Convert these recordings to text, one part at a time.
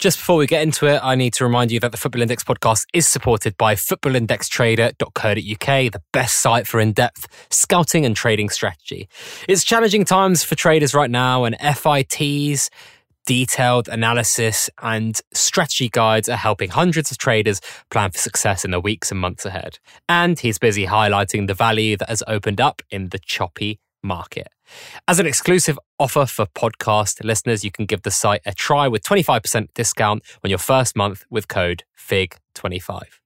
Just before we get into it, I need to remind you that the Football Index podcast is supported by footballindextrader.co.uk, the best site for in depth scouting and trading strategy. It's challenging times for traders right now, and FITs, detailed analysis, and strategy guides are helping hundreds of traders plan for success in the weeks and months ahead. And he's busy highlighting the value that has opened up in the choppy market. As an exclusive offer for podcast listeners, you can give the site a try with 25% discount on your first month with code FIG25.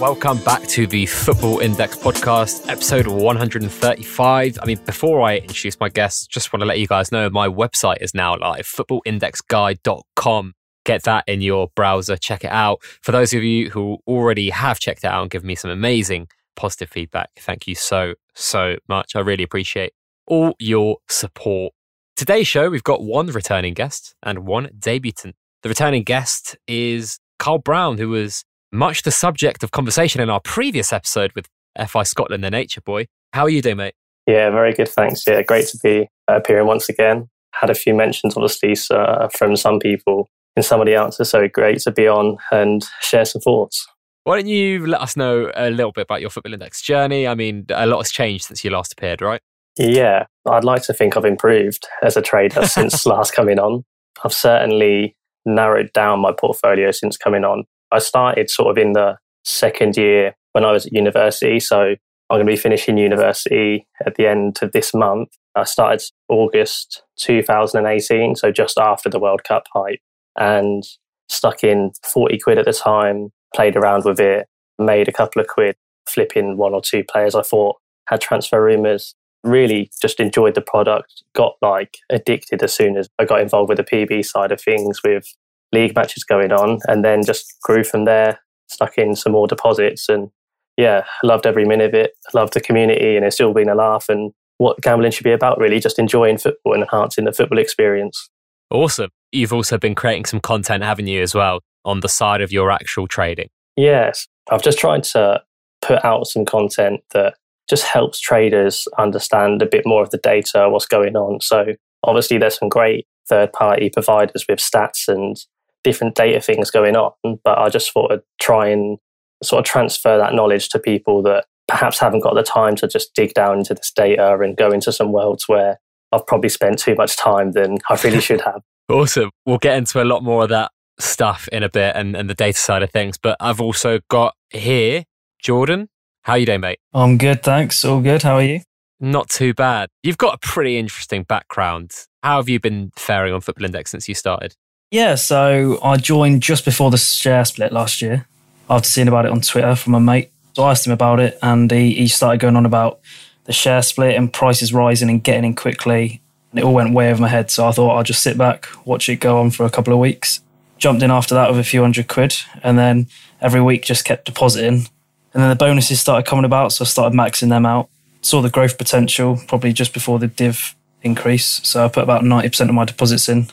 Welcome back to the Football Index podcast, episode 135. I mean, before I introduce my guests, just want to let you guys know my website is now live, footballindexguide.com. Get that in your browser, check it out. For those of you who already have checked it out and given me some amazing positive feedback, thank you so, so much. I really appreciate all your support. Today's show, we've got one returning guest and one debutant. The returning guest is Karl Brown, who was much the subject of conversation in our previous episode with FI Scotland, the Nature Boy. How are you doing, mate? Yeah, very good. Thanks. Yeah, great to be uh, appearing once again. Had a few mentions, obviously, so, from some people in some of the answers. So great to be on and share some thoughts. Why don't you let us know a little bit about your Football Index journey? I mean, a lot has changed since you last appeared, right? Yeah, I'd like to think I've improved as a trader since last coming on. I've certainly narrowed down my portfolio since coming on. I started sort of in the second year when I was at university. So I'm going to be finishing university at the end of this month. I started August 2018, so just after the World Cup hype, and stuck in 40 quid at the time, played around with it, made a couple of quid flipping one or two players I thought had transfer rumours. Really just enjoyed the product, got like addicted as soon as I got involved with the PB side of things with league matches going on, and then just grew from there. Stuck in some more deposits, and yeah, loved every minute of it. Loved the community, and it's still been a laugh. And what gambling should be about, really, just enjoying football and enhancing the football experience. Awesome. You've also been creating some content, haven't you, as well, on the side of your actual trading? Yes. I've just tried to put out some content that just helps traders understand a bit more of the data, what's going on. So, obviously, there's some great third party providers with stats and different data things going on. But I just thought I'd try and sort of transfer that knowledge to people that perhaps haven't got the time to just dig down into this data and go into some worlds where I've probably spent too much time than I really should have. awesome. We'll get into a lot more of that stuff in a bit and, and the data side of things. But I've also got here Jordan. How are you doing, mate? I'm good, thanks. All good. How are you? Not too bad. You've got a pretty interesting background. How have you been faring on Football Index since you started? Yeah, so I joined just before the share split last year after seeing about it on Twitter from a mate. So I asked him about it and he, he started going on about the share split and prices rising and getting in quickly. And it all went way over my head. So I thought I'll just sit back, watch it go on for a couple of weeks. Jumped in after that with a few hundred quid and then every week just kept depositing. And then the bonuses started coming about. So I started maxing them out. Saw the growth potential probably just before the div increase. So I put about 90% of my deposits in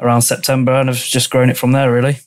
around September and have just grown it from there, really.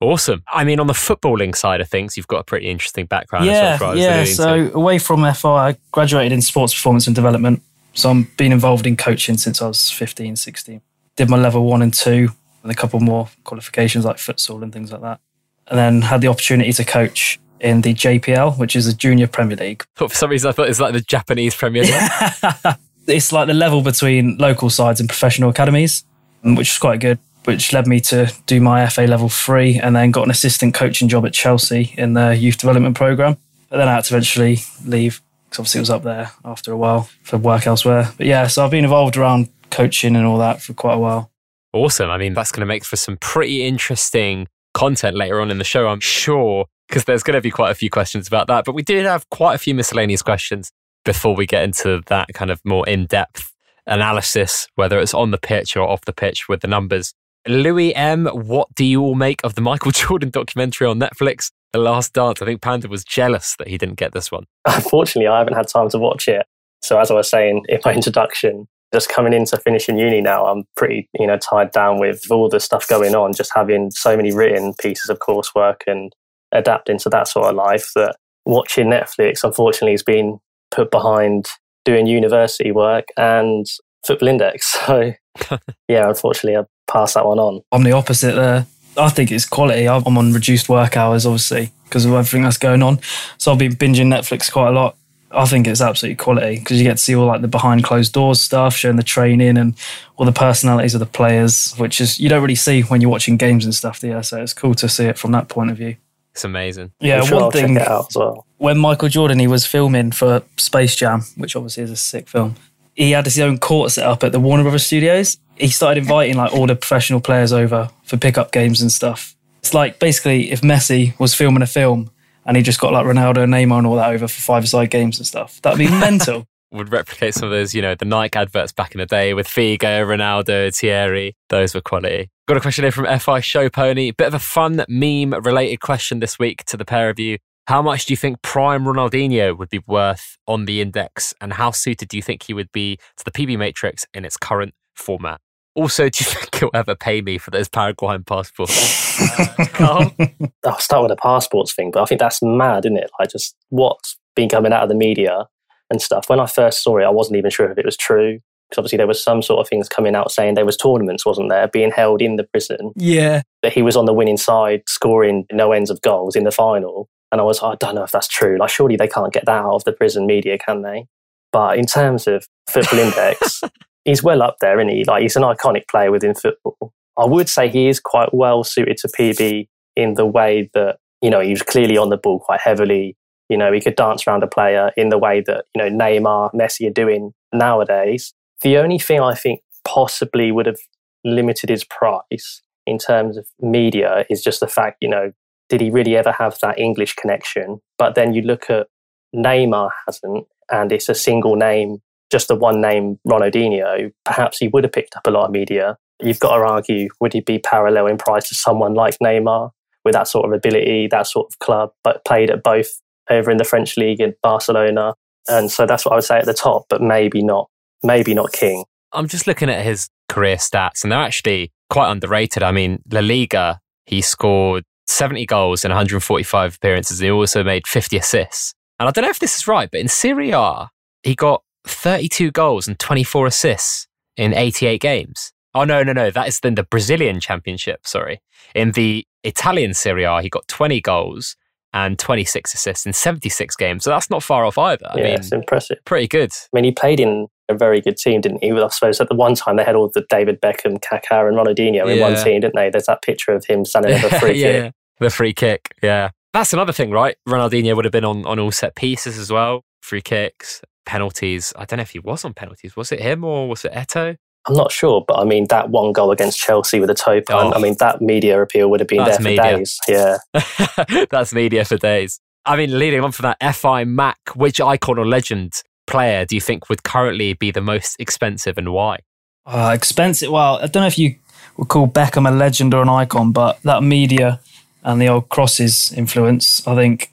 Awesome. I mean, on the footballing side of things, you've got a pretty interesting background. Yeah, well, yeah. So to. away from FI, I graduated in sports performance and development. So I've been involved in coaching since I was 15, 16. Did my level one and two and a couple more qualifications like futsal and things like that. And then had the opportunity to coach in the JPL, which is the Junior Premier League. For some reason, I thought it's like the Japanese Premier League. it's like the level between local sides and professional academies which was quite good, which led me to do my FA level three and then got an assistant coaching job at Chelsea in the youth development program. But then I had to eventually leave because obviously it was up there after a while for work elsewhere. But yeah, so I've been involved around coaching and all that for quite a while. Awesome. I mean, that's going to make for some pretty interesting content later on in the show, I'm sure, because there's going to be quite a few questions about that. But we did have quite a few miscellaneous questions before we get into that kind of more in depth analysis, whether it's on the pitch or off the pitch with the numbers. Louis M, what do you all make of the Michael Jordan documentary on Netflix, The Last Dance? I think Panda was jealous that he didn't get this one. Unfortunately, I haven't had time to watch it. So, as I was saying in my introduction, just coming into finishing uni now, I'm pretty, you know, tied down with all the stuff going on, just having so many written pieces of coursework and adapting to that sort of life that watching Netflix, unfortunately, has been put behind doing university work and Football Index. So, yeah, unfortunately, I passed that one on. I'm the opposite there. I think it's quality. I'm on reduced work hours, obviously, because of everything that's going on. So I've been binging Netflix quite a lot. I think it's absolutely quality because you get to see all like the behind closed doors stuff, showing the training and all the personalities of the players, which is you don't really see when you're watching games and stuff. Yeah, so it's cool to see it from that point of view. It's amazing. Yeah, sure one I'll thing check it out as well. When Michael Jordan he was filming for Space Jam, which obviously is a sick film. He had his own court set up at the Warner Brothers Studios. He started inviting like all the professional players over for pickup games and stuff. It's like basically if Messi was filming a film and he just got like Ronaldo Neymar and all that over for five-side games and stuff. That'd be mental. Would replicate some of those, you know, the Nike adverts back in the day with Figo, Ronaldo, Thierry. Those were quality. Got a question here from FI Show Pony. Bit of a fun meme related question this week to the pair of you. How much do you think prime Ronaldinho would be worth on the index, and how suited do you think he would be to the PB Matrix in its current format? Also, do you think he'll ever pay me for those Paraguayan passports? Karl? I'll start with the passports thing, but I think that's mad, isn't it? Like just what's been coming out of the media and stuff. When I first saw it, I wasn't even sure if it was true. Because obviously there was some sort of things coming out saying there was tournaments, wasn't there, being held in the prison. yeah. That he was on the winning side, scoring no ends of goals in the final. And I was, oh, I don't know if that's true. Like, surely they can't get that out of the prison media, can they? But in terms of Football Index, he's well up there, isn't he? Like, he's an iconic player within football. I would say he is quite well suited to PB in the way that, you know, he was clearly on the ball quite heavily. You know, he could dance around a player in the way that, you know, Neymar, Messi are doing nowadays. The only thing I think possibly would have limited his price in terms of media is just the fact, you know, did he really ever have that English connection? But then you look at Neymar hasn't, and it's a single name, just the one name, Ronaldinho. Perhaps he would have picked up a lot of media. You've got to argue, would he be parallel in price to someone like Neymar with that sort of ability, that sort of club, but played at both over in the French league in Barcelona? And so that's what I would say at the top, but maybe not, maybe not King. I'm just looking at his career stats, and they're actually quite underrated. I mean, La Liga, he scored 70 goals in 145 appearances. And he also made 50 assists. And I don't know if this is right, but in Serie A, he got 32 goals and 24 assists in 88 games. Oh, no, no, no. That is in the Brazilian Championship, sorry. In the Italian Serie A, he got 20 goals and 26 assists in 76 games. So that's not far off either. I yeah, mean, it's impressive. pretty good. I mean, he played in a very good team, didn't he? I suppose at the one time they had all the David Beckham, Kaká, and Ronaldinho in one team, didn't they? There's that picture of him standing over free yeah, kick. Yeah. The free kick, yeah. That's another thing, right? Ronaldinho would have been on, on all set pieces as well. Free kicks, penalties. I don't know if he was on penalties. Was it him or was it Eto'o? I'm not sure, but I mean, that one goal against Chelsea with a toe punt, Oh. I mean, that media appeal would have been That's there for media. days. Yeah. That's media for days. I mean, leading on from that, FI Mac, which icon or legend player do you think would currently be the most expensive and why? Uh, expensive. Well, I don't know if you would call Beckham a legend or an icon, but that media and the old crosses influence, I think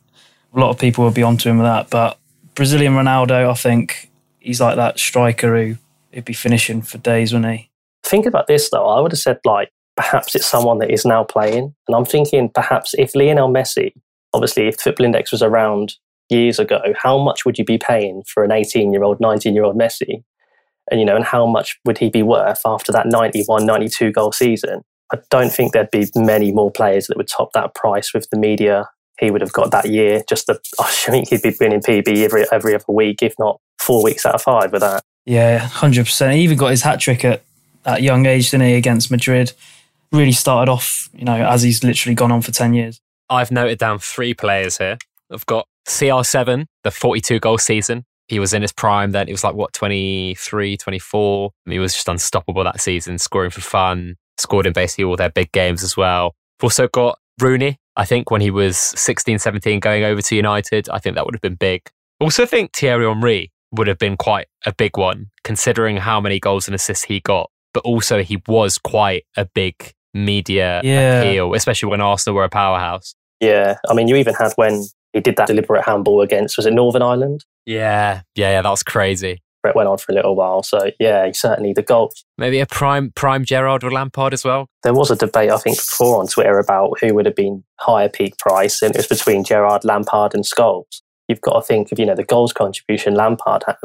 a lot of people would be onto him with that. But Brazilian Ronaldo, I think he's like that striker who he'd be finishing for days, wouldn't he? Think about this, though. I would have said, like, perhaps it's someone that is now playing. And I'm thinking, perhaps if Lionel Messi, obviously, if Football Index was around years ago, how much would you be paying for an 18 year old, 19 year old Messi? And, you know, and how much would he be worth after that 91, 92 goal season? I don't think there'd be many more players that would top that price with the media he would have got that year. Just the, I think he'd be winning PB every, every other week, if not four weeks out of five with that. Yeah, hundred percent. He even got his hat trick at that young age, didn't he, against Madrid? Really started off, you know, as he's literally gone on for ten years. I've noted down three players here. I've got CR7, the 42 goal season. He was in his prime then. It was like, what, 23, 24? He was just unstoppable that season, scoring for fun, scored in basically all their big games as well. We've also got Rooney, I think, when he was 16, 17, going over to United. I think that would have been big. Also, I think Thierry Henry would have been quite a big one, considering how many goals and assists he got. But also, he was quite a big media Yeah. appeal, especially when Arsenal were a powerhouse. Yeah, I mean, you even had when he did that deliberate handball against was it Northern Ireland? Yeah, yeah, yeah, that was crazy. Brett went on for a little while. So yeah, certainly the goals. Maybe a prime prime Gerrard or Lampard as well. There was a debate I think before on Twitter about who would have been higher peak price, and it was between Gerrard, Lampard, and Scholes. You've got to think of you know the goals contribution Lampard had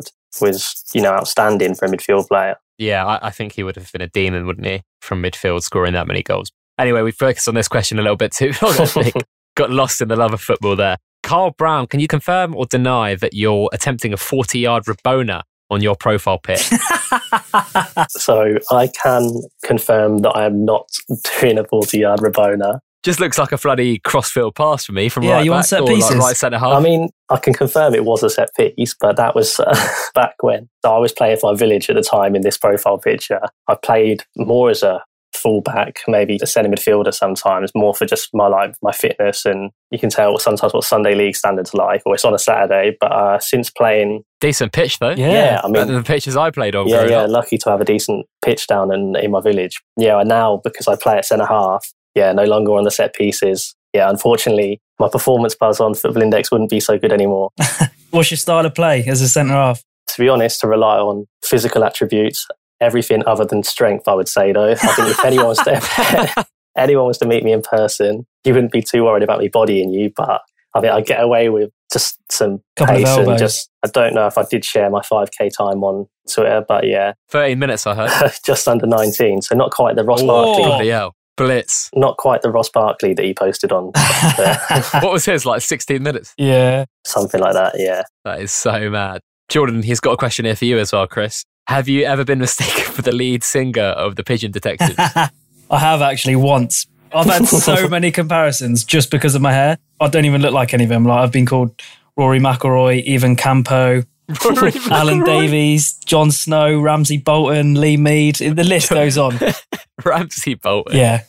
was you know outstanding for a midfield player. Yeah, I, I think he would have been a demon, wouldn't he, from midfield scoring that many goals. Anyway, we focused on this question a little bit too long. Got lost in the love of football there. Karl Brown, can you confirm or deny that you're attempting a 40 yard Rabona on your profile pic? so I can confirm that I am not doing a 40 yard Rabona. Just looks like a bloody crossfield pass for me from Yeah, right you want back set or like pieces? right centre half. I mean, I can confirm it was a set piece, but that was uh, back when. So I was playing for my village at the time in this profile picture. I played more as a fullback, maybe a centre midfielder sometimes, more for just my like my fitness and you can tell sometimes what Sunday league standards are like, or it's on a Saturday. But uh, since playing, Decent pitch though. Yeah. yeah, I mean, the pitches I played on. yeah, yeah, up. lucky to have a decent pitch down in, in my village. Yeah, and now because I play at centre half, yeah, no longer on the set pieces. Yeah, unfortunately, my performance buzz on Football Index wouldn't be so good anymore. What's your style of play as a centre half? to be honest, to rely on physical attributes, everything other than strength, I would say though. I think if anyone was to anyone was to meet me in person, you wouldn't be too worried about me bodying you, but I think I'd get away with just some Couple of pace and elbows. just I don't know if I did share my five K time on Twitter, but yeah, 13 minutes, I heard. just under nineteen. So not quite the Ross Oh. Barkley Bloody hell. Blitz. not quite the Ross Barkley that he posted on What was his? Like 16 minutes? Yeah. something like that, yeah. That is so mad. Jordan, he's got a question here for you as well, Chris. Have you ever been mistaken for the lead singer of the Pigeon Detectives? I have actually once. I've had so many comparisons just because of my hair. I don't even look like any of them. Like I've been called Rory McIlroy, even Campo, Alan Davies, Jon Snow, Ramsay Bolton, Lee Mead. The list goes on. Ramsay Bolton. Yeah.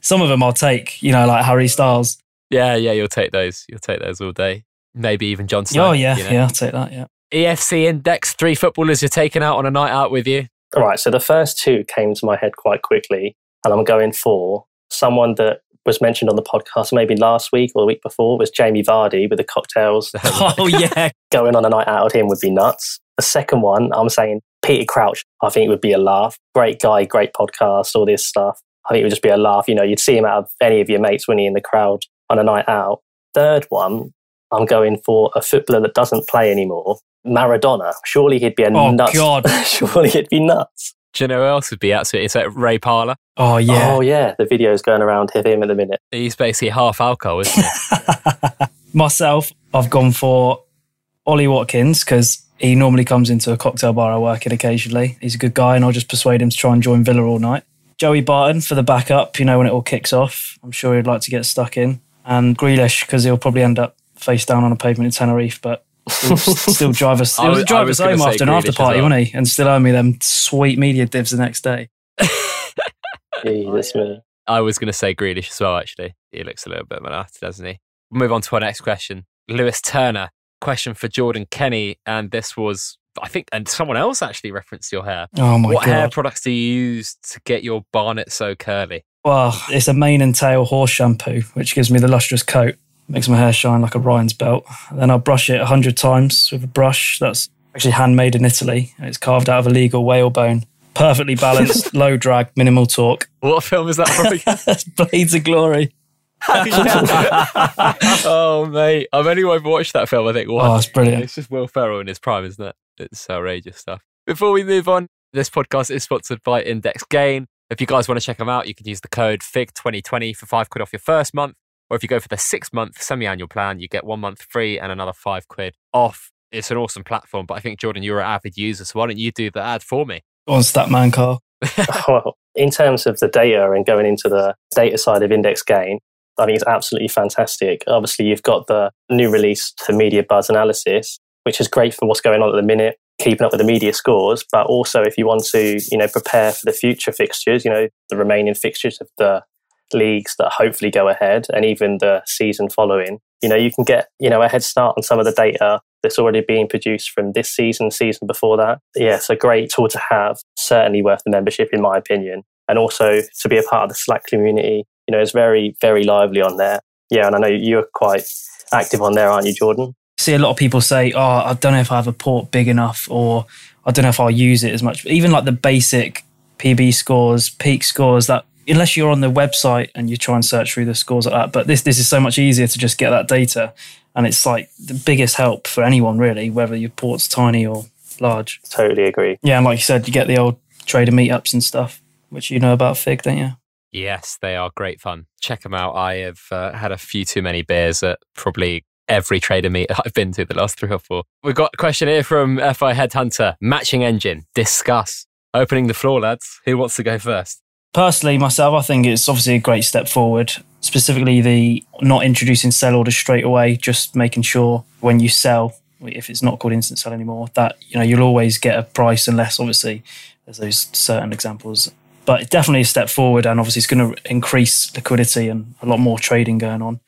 Some of them I'll take, you know, like Harry Styles. yeah, yeah, you'll take those. You'll take those all day. Maybe even John oh, Snow. oh, yeah. you know. Yeah, I'll take that. Yeah. EFC Index, three footballers you're taking out on a night out with you. All right, so the first two came to my head quite quickly, and I'm going for someone that was mentioned on the podcast maybe last week or the week before was Jamie Vardy with the cocktails. Oh, yeah. Going on a night out with him would be nuts. The second one, I'm saying Peter Crouch, I think it would be a laugh. Great guy, great podcast, all this stuff. I think it would just be a laugh. You know, you'd see him out of any of your mates when he in the crowd on a night out. Third one, I'm going for a footballer that doesn't play anymore. Maradona. Surely he'd be a Oh, nuts. God. Surely he'd be nuts. Do you know who else would be absolutely? It's like Ray Parlour. Oh, yeah. Oh yeah, the video's going around of him at the minute. He's basically half alcohol, isn't he? Myself, I've gone for Ollie Watkins because he normally comes into a cocktail bar I work in occasionally. He's a good guy, and I'll just persuade him to try and join Villa all night. Joey Barton for the backup, you know, when it all kicks off. I'm sure he'd like to get stuck in. And Grealish because he'll probably end up face down on a pavement in Tenerife, but he'll still drive us, I he'll was- drive us home after an after party, well. won't he? And still owe me them sweet media divs the next day. Jesus me. I was going to say Grealish as well, actually. He looks a little bit manatee, doesn't he? We'll move on to our next question. Lewis Turner, question for Jordan Kenny. And this was, I think, and someone else actually referenced your hair. Oh my what God. hair products do you use to get your barnet so curly? Well, it's a mane and tail horse shampoo, which gives me the lustrous coat, makes my hair shine like Orion's belt. Then I'll brush it a hundred times with a brush that's actually handmade in Italy, and it's carved out of a legal whale bone. Perfectly balanced, low drag, minimal torque. What film is that from Blades of Glory. oh, mate. I've only ever watched that film, I think, once. Oh, it's brilliant. It's just Will Ferrell in his prime, isn't it? It's outrageous stuff. Before we move on, this podcast is sponsored by Index Gain. If you guys want to check them out, you can use the code FIG2020 for five quid off your first month. Or if you go for the six month semi annual plan, you get one month free and another five quid off. It's an awesome platform. But I think, Jordan, you're an avid user. So why don't you do the ad for me? Go on, Statman Karl. well, in terms of the data and going into the data side of index gain, I think it's absolutely fantastic. Obviously, you've got the new release to media buzz analysis, which is great for what's going on at the minute, keeping up with the media scores. But also, if you want to, you know, prepare for the future fixtures, you know, the remaining fixtures of the leagues that hopefully go ahead and even the season following, you know, you can get, you know, a head start on some of the data that's already being produced from this season, season before that. Yeah, it's a great tool to have, certainly worth the membership in my opinion. And also to be a part of the Slack community, you know, it's very, very lively on there. Yeah, and I know you're quite active on there, aren't you, Jordan? see a lot of people say, "Oh, I don't know if I have a port big enough," or I don't know if I'll use it as much. But even like the basic PB scores, peak scores, that unless you're on the website and you try and search through the scores like that. But this this is so much easier to just get that data, and it's like the biggest help for anyone really, whether your port's tiny or large. Totally agree. Yeah, and like you said, you get the old trader meetups and stuff, which you know about Fig, don't you? Yes, they are great fun. Check them out. I have uh, had a few too many beers at probably every trader meet I've been to the last three or four. We've got a question here from FI Headhunter. Matching engine. Discuss. Opening the floor, lads. Who wants to go first? Personally, myself, I think it's obviously a great step forward. Specifically, the not introducing sell orders straight away, just making sure when you sell, if it's not called instant sell anymore, that you know you'll always get a price unless obviously there's those certain examples. But it's definitely a step forward, and obviously it's going to increase liquidity and a lot more trading going on.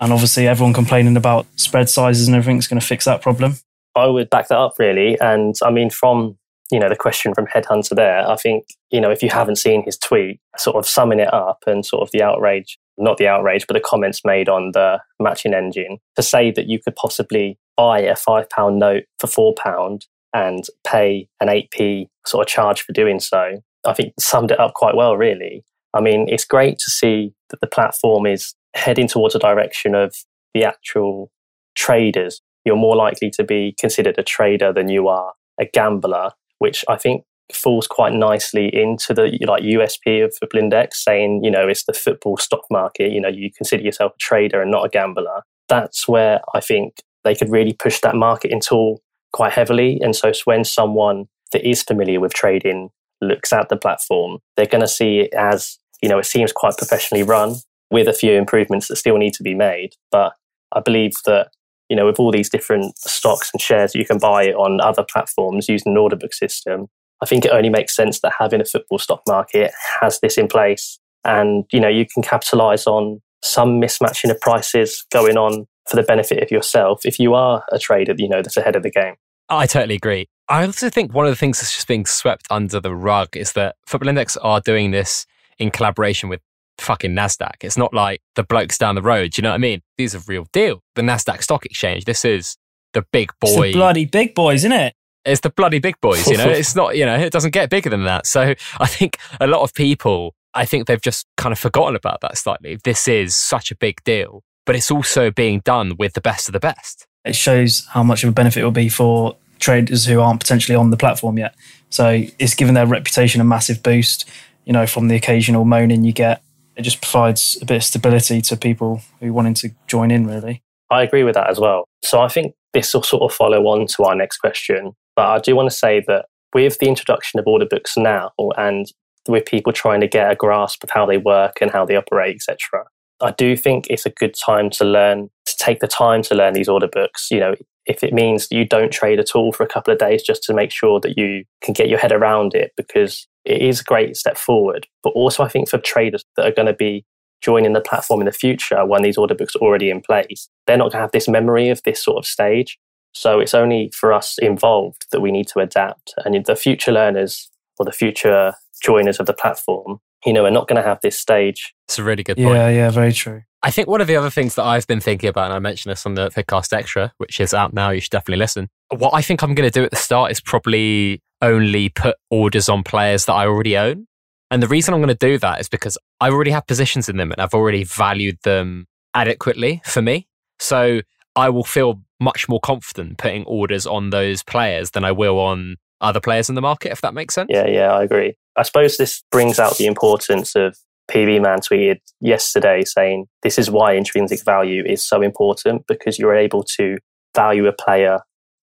And obviously, everyone complaining about spread sizes and everything is going to fix that problem. I would back that up really, and I mean from you know the question from Headhunter there. I think you know if you haven't seen his tweet, sort of summing it up and sort of the outrage, not the outrage, but the comments made on the matching engine to say that you could possibly buy a five pound note for four pound and pay an 8p sort of charge for doing so, I think summed it up quite well, really. I mean, it's great to see that the platform is heading towards a direction of the actual traders. You're more likely to be considered a trader than you are a gambler, which I think falls quite nicely into the like USP of Football Index, saying, you know, it's the football stock market. You know, you consider yourself a trader and not a gambler. That's where I think they could really push that marketing tool quite heavily. And so when someone that is familiar with trading looks at the platform, they're going to see it as, you know, it seems quite professionally run with a few improvements that still need to be made. But I believe that, you know, with all these different stocks and shares you can buy on other platforms using an order book system, I think it only makes sense that having a football stock market has this in place. And, you know, you can capitalize on some mismatching of prices going on for the benefit of yourself if you are a trader, you know, that's ahead of the game. I totally agree. I also think one of the things that's just being swept under the rug is that Football Index are doing this in collaboration with fucking NASDAQ. It's not like the blokes down the road. Do you know what I mean? These are real deal. The NASDAQ stock exchange, this is the big boy. It's the bloody big boys, isn't it? It's the bloody big boys, you know? it's not, you know, it doesn't get bigger than that. So I think a lot of people, I think they've just kind of forgotten about that slightly. This is such a big deal but it's also being done with the best of the best. It shows how much of a benefit it will be for traders who aren't potentially on the platform yet. So it's given their reputation a massive boost, you know, from the occasional moaning you get. It just provides a bit of stability to people who wanting to join in, really. I agree with that as well. So I think this will sort of follow on to our next question. But I do want to say that with the introduction of order books now and with people trying to get a grasp of how they work and how they operate, etc., I do think it's a good time to learn, to take the time to learn these order books. You know, if it means you don't trade at all for a couple of days just to make sure that you can get your head around it, because it is a great step forward. But also, I think for traders that are going to be joining the platform in the future when these order books are already in place, they're not going to have this memory of this sort of stage. So it's only for us involved that we need to adapt. And the future learners or the future joiners of the platform you know, we're not going to have this stage. It's a really good point. Yeah, yeah, very true. I think one of the other things that I've been thinking about, and I mentioned this on the Figcast Extra, which is out now, you should definitely listen. What I think I'm going to do at the start is probably only put orders on players that I already own. And the reason I'm going to do that is because I already have positions in them and I've already valued them adequately for me. So I will feel much more confident putting orders on those players than I will on other players in the market, if that makes sense. Yeah, yeah, I agree. I suppose this brings out the importance of PB Man tweeted yesterday saying this is why intrinsic value is so important because you're able to value a player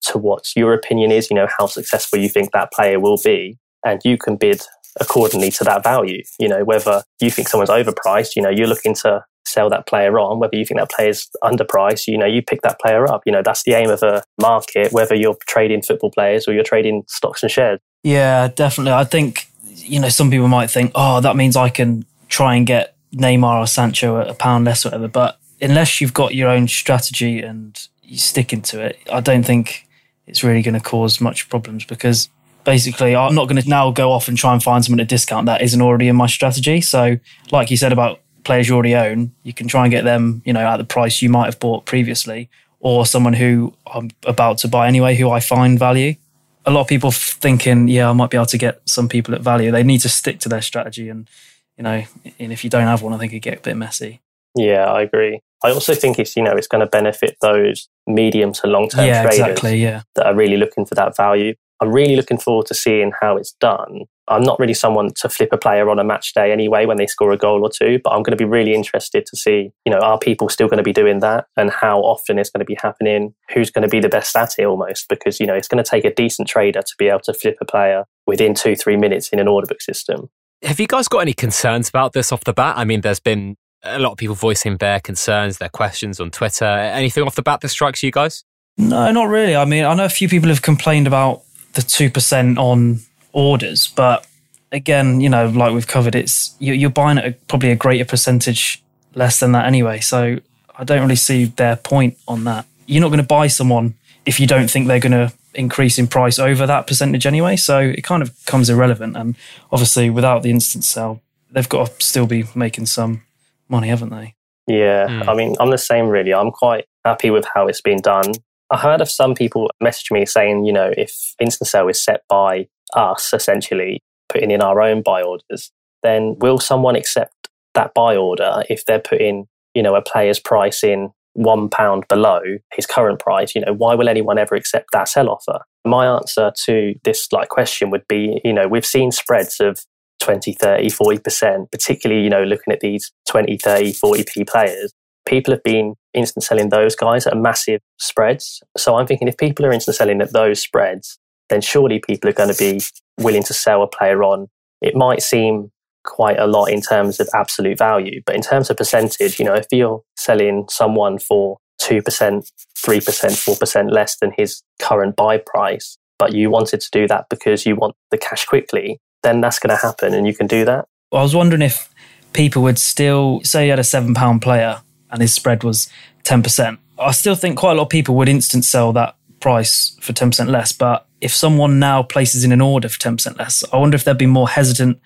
to what your opinion is, you know, how successful you think that player will be, and you can bid accordingly to that value. You know, whether you think someone's overpriced, you know, you're looking to sell that player on, whether you think that player's underpriced, you know, you pick that player up. You know, that's the aim of a market, whether you're trading football players or you're trading stocks and shares. Yeah, definitely. I think, you know, some people might think, oh, that means I can try and get Neymar or Sancho at a pound less or whatever. But unless you've got your own strategy and you stick into it, I don't think it's really going to cause much problems because basically I'm not going to now go off and try and find someone at a discount that isn't already in my strategy. So, like you said about players you already own, you can try and get them, you know, at the price you might have bought previously, or someone who I'm about to buy anyway, who I find value. a lot of people thinking, yeah, I might be able to get some people at value. They need to stick to their strategy, and you know, and if you don't have one, I think it get a bit messy. Yeah, I agree. I also think it's you know it's going to benefit those medium to long term yeah, traders exactly, yeah. that are really looking for that value. I'm really looking forward to seeing how it's done. I'm not really someone to flip a player on a match day anyway when they score a goal or two, but I'm going to be really interested to see, you know, are people still going to be doing that and how often it's going to be happening? Who's going to be the best at it almost? Because, you know, it's going to take a decent trader to be able to flip a player within two, three minutes in an order book system. Have you guys got any concerns about this off the bat? I mean, there's been a lot of people voicing their concerns, their questions on Twitter. Anything off the bat that strikes you guys? No, not really. I mean, I know a few people have complained about the 2% on orders, but again, you know, like we've covered, it's you're buying at a, probably a greater percentage less than that anyway. So I don't really see their point on that. You're not going to buy someone if you don't think they're going to increase in price over that percentage anyway. So it kind of comes irrelevant. And obviously, without the instant sell, they've got to still be making some money, haven't they? Yeah, mm. I mean, I'm the same really. I'm quite happy with how it's been done. I heard of some people message me saying, you know, if instant sell is set by us, essentially putting in our own buy orders, then will someone accept that buy order if they're putting, you know, a player's price in one pound below his current price? You know, why will anyone ever accept that sell offer? My answer to this like question would be, you know, we've seen spreads of 20, 30, 40%, particularly, you know, looking at these 20, 30, 40p players people have been instant selling those guys at massive spreads. So I'm thinking if people are instant selling at those spreads, then surely people are going to be willing to sell a player on. It might seem quite a lot in terms of absolute value, but in terms of percentage, you know, if you're selling someone for 2%, 3%, 4% less than his current buy price, but you wanted to do that because you want the cash quickly, then that's going to happen and you can do that. I was wondering if people would still say you had a seven pound player and his spread was 10%. I still think quite a lot of people would instant sell that price for 10% less. But if someone now places in an order for 10% less, I wonder if they'd be more hesitant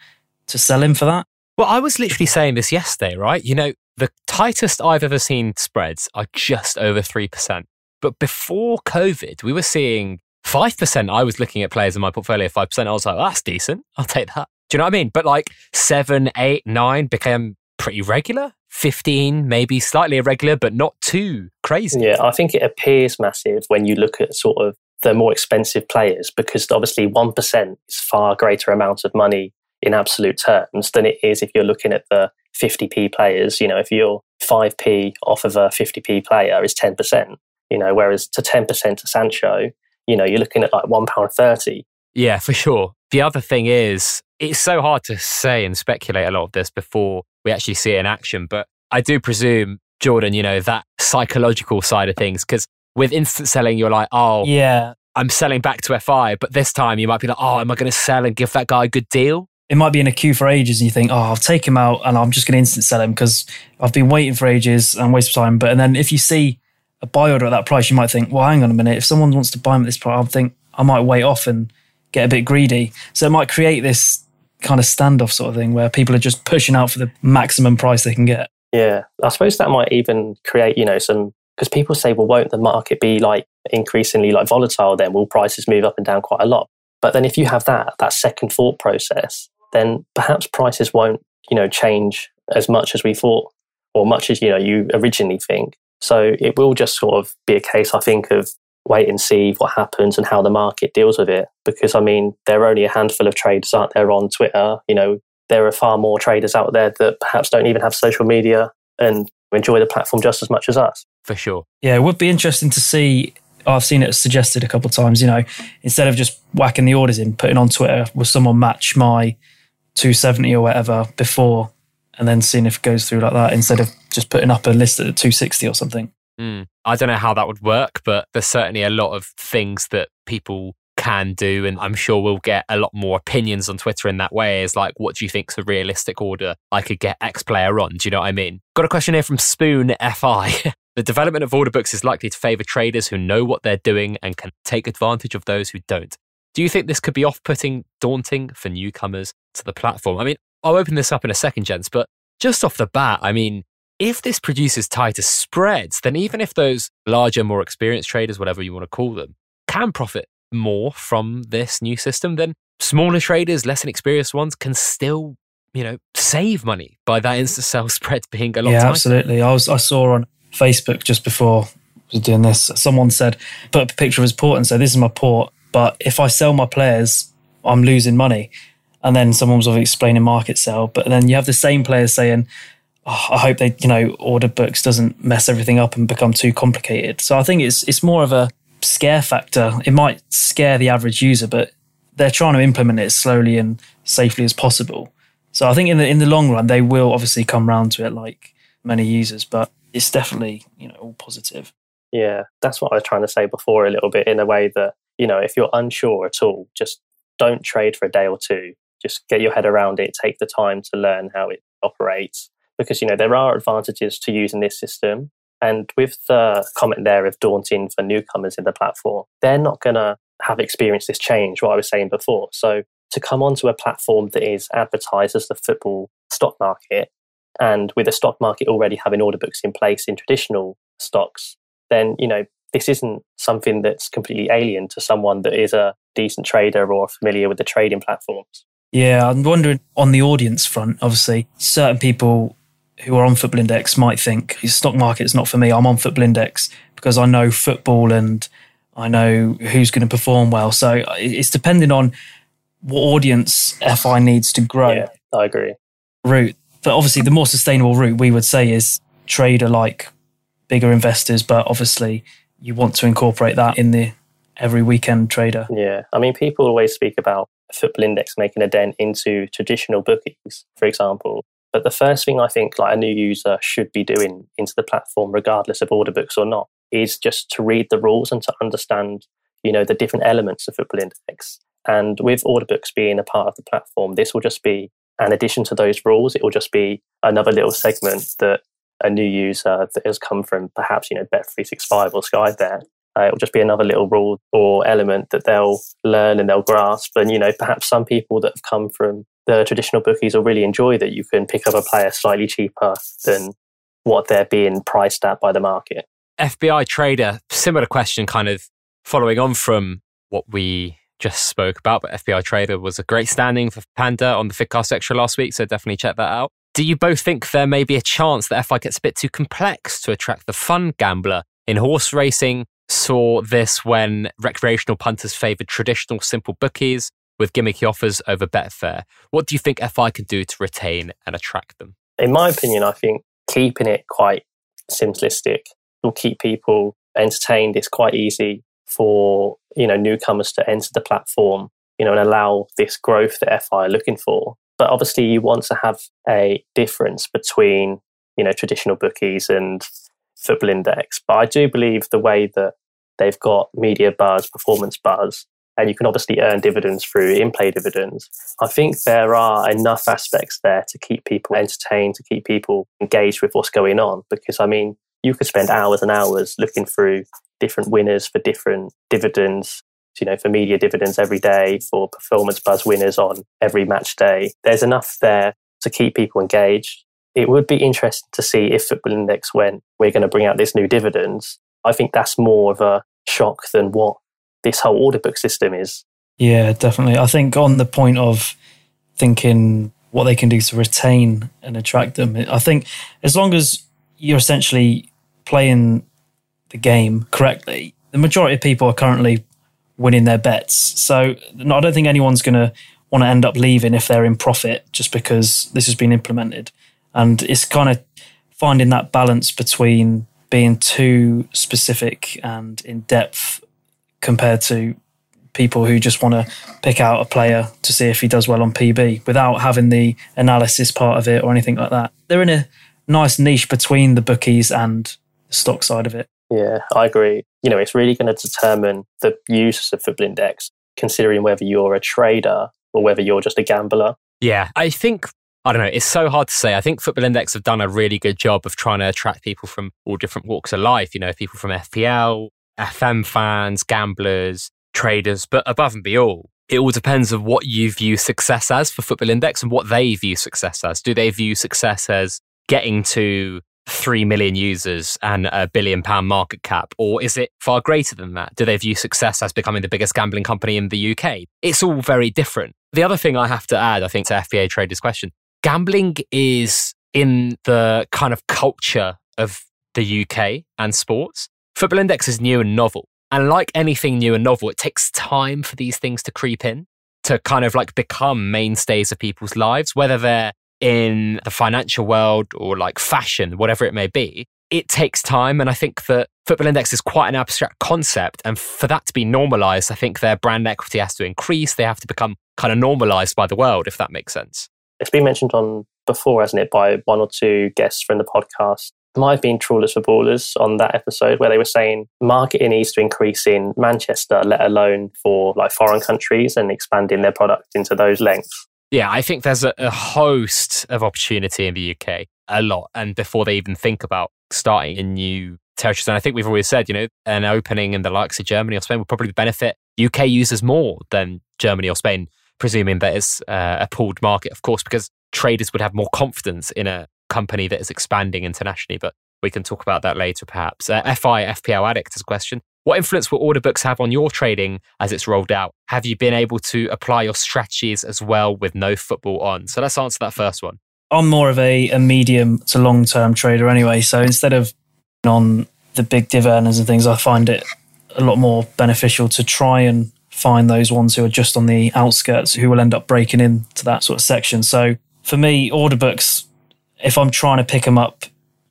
to sell him for that. Well, I was literally saying this yesterday, right? You know, the tightest I've ever seen spreads are just over 3%. But before COVID, we were seeing 5%. I was looking at players in my portfolio, 5%. I was like, that's decent. I'll take that. Do you know what I mean? But like 7, 8, 9 became pretty regular. 15, maybe slightly irregular, but not too crazy. Yeah, I think it appears massive when you look at sort of the more expensive players because obviously 1% is far greater amount of money in absolute terms than it is if you're looking at the 50p players. You know, if you're 5p off of a 50p player is 10%, you know, whereas to 10% to Sancho, you know, you're looking at like £1.30. Yeah, for sure. The other thing is, it's so hard to say and speculate a lot of this before we actually see it in action. But I do presume, Jordan, you know, that psychological side of things, because with instant selling, you're like, oh, yeah, I'm selling back to FI. But this time you might be like, oh, am I going to sell and give that guy a good deal? It might be in a queue for ages and you think, oh, I'll take him out and I'm just going to instant sell him because I've been waiting for ages and waste of time. But and then if you see a buy order at that price, you might think, well, hang on a minute. If someone wants to buy them at this price, I think I might wait off and get a bit greedy. So it might create this kind of standoff sort of thing where people are just pushing out for the maximum price they can get. Yeah, I suppose that might even create, you know, some because people say, well, won't the market be like increasingly like volatile? Then will prices move up and down quite a lot? But then if you have that that second thought process, then perhaps prices won't, you know, change as much as we thought, or much as you know you originally think. So it will just sort of be a case, I think, of wait and see what happens and how the market deals with it. Because I mean, there are only a handful of traders out there on Twitter. You know, there are far more traders out there that perhaps don't even have social media and enjoy the platform just as much as us. For sure. Yeah, it would be interesting to see. I've seen it suggested a couple of times, you know, instead of just whacking the orders in, putting on Twitter, will someone match my 270 or whatever before and then seeing if it goes through like that instead of just putting up a list at 260 or something. Mm. I don't know how that would work, but there's certainly a lot of things that people can do. And I'm sure we'll get a lot more opinions on Twitter in that way. Is like, what do you think's a realistic order I could get X player on? Do you know what I mean? Got a question here from Spoon FI. the development of order books is likely to favor traders who know what they're doing and can take advantage of those who don't. Do you think this could be off putting, daunting for newcomers to the platform? I mean, I'll open this up in a second, gents, but just off the bat, I mean, if this produces tighter spreads, then even if those larger, more experienced traders, whatever you want to call them, can profit more from this new system, then smaller traders, less experienced ones, can still, you know, save money by that instant sell spread being a lot. Yeah, tighter. absolutely. I was I saw on Facebook just before I was doing this, someone said put up a picture of his port and said, "This is my port, but if I sell my players, I'm losing money." And then someone was explaining market sell, but then you have the same players saying, oh, I hope they, you know, order books doesn't mess everything up and become too complicated. So I think it's it's more of a scare factor. It might scare the average user, but they're trying to implement it as slowly and safely as possible. So I think in the in the long run, they will obviously come round to it like many users, but it's definitely you know all positive. Yeah, that's what I was trying to say before a little bit in a way that you know if you're unsure at all, just don't trade for a day or two. Just get your head around it. Take the time to learn how it operates because you know there are advantages to using this system and with the comment there of daunting for newcomers in the platform, they're not going to have experienced this change, what I was saying before. So to come onto a platform that is advertised as the football stock market, and with the stock market already having order books in place in traditional stocks, then, you know, this isn't something that's completely alien to someone that is a decent trader or familiar with the trading platforms. Yeah, I'm wondering on the audience front, obviously, certain people who are on Football Index might think the stock market is not for me. I'm on Football Index because I know football and I know who's going to perform well. So it's depending on what audience FI needs to grow. Yeah, I agree. Route, but obviously the more sustainable route we would say is trader like bigger investors, but obviously you want to incorporate that in the every weekend trader. Yeah, I mean people always speak about Football Index making a dent into traditional bookies, for example. But the first thing I think like a new user should be doing into the platform, regardless of order books or not, is just to read the rules and to understand, you know, the different elements of Football Index. And with order books being a part of the platform, this will just be an addition to those rules. It will just be another little segment that a new user that has come from perhaps, you know, Bet365 or Sky Bet uh, it'll just be another little rule or element that they'll learn and they'll grasp. And, you know, perhaps some people that have come from the traditional bookies will really enjoy that you can pick up a player slightly cheaper than what they're being priced at by the market. FBI trader, similar question, kind of following on from what we just spoke about, but FBI trader was a great standing for Panda on the Figcast Extra last week, so definitely check that out. Do you both think there may be a chance that FI gets a bit too complex to attract the fun gambler in horse racing? Saw this when recreational punters favoured traditional simple bookies with gimmicky offers over Betfair. What do you think FI can do to retain and attract them? In my opinion, I think keeping it quite simplistic will keep people entertained. It's quite easy for you know newcomers to enter the platform, you know, and allow this growth that FI are looking for. But obviously, you want to have a difference between you know traditional bookies and Football Index. But I do believe the way that they've got media buzz, performance buzz, and you can obviously earn dividends through in-play dividends. I think there are enough aspects there to keep people entertained, to keep people engaged with what's going on. Because I mean, you could spend hours and hours looking through different winners for different dividends. You know, for media dividends every day, for performance buzz winners on every match day. There's enough there to keep people engaged. It would be interesting to see if Football Index went, we're going to bring out this new dividends. I think that's more of a shock than what this whole order book system is. Yeah, definitely. I think on the point of thinking what they can do to retain and attract them, I think as long as you're essentially playing the game correctly, the majority of people are currently winning their bets. So I don't think anyone's going to want to end up leaving if they're in profit just because this has been implemented. And it's kind of finding that balance between being too specific and in depth compared to people who just want to pick out a player to see if he does well on PB without having the analysis part of it or anything like that. They're in a nice niche between the bookies and the stock side of it. Yeah, I agree. You know, it's really going to determine the use of Football Index, considering whether you're a trader or whether you're just a gambler. Yeah, I think I don't know. It's so hard to say. I think Football Index have done a really good job of trying to attract people from all different walks of life. You know, people from FPL, FM fans, gamblers, traders, but above and beyond, it all depends of what you view success as for Football Index and what they view success as. Do they view success as getting to 3 million users and a billion pound market cap? Or is it far greater than that? Do they view success as becoming the biggest gambling company in the UK? It's all very different. The other thing I have to add, I think, to FBA Trader's question gambling is in the kind of culture of the UK and sports. Football Index is new and novel. And like anything new and novel, it takes time for these things to creep in, to kind of like become mainstays of people's lives, whether they're in the financial world or like fashion, whatever it may be. It takes time. And I think that Football Index is quite an abstract concept. And for that to be normalized, I think their brand equity has to increase. They have to become kind of normalized by the world, if that makes sense. It's been mentioned on before, hasn't it, by one or two guests from the podcast might have been Trawlers for Ballers on that episode where they were saying marketing needs to increase in Manchester, let alone for like foreign countries and expanding their product into those lengths. Yeah, I think there's a, a host of opportunity in the UK, a lot. And before they even think about starting in new territories, and I think we've always said, you know, an opening in the likes of Germany or Spain would probably benefit UK users more than Germany or Spain, presuming that is uh, a pooled market, of course, because traders would have more confidence in a company that is expanding internationally, but we can talk about that later perhaps. Uh, FI, FPL Addict has a question. What influence will order books have on your trading as it's rolled out? Have you been able to apply your strategies as well with no football on? So let's answer that first one. I'm more of a, a medium to long term trader anyway. So instead of on the big div earners and things, I find it a lot more beneficial to try and find those ones who are just on the outskirts who will end up breaking into that sort of section. So for me, order books if I'm trying to pick them up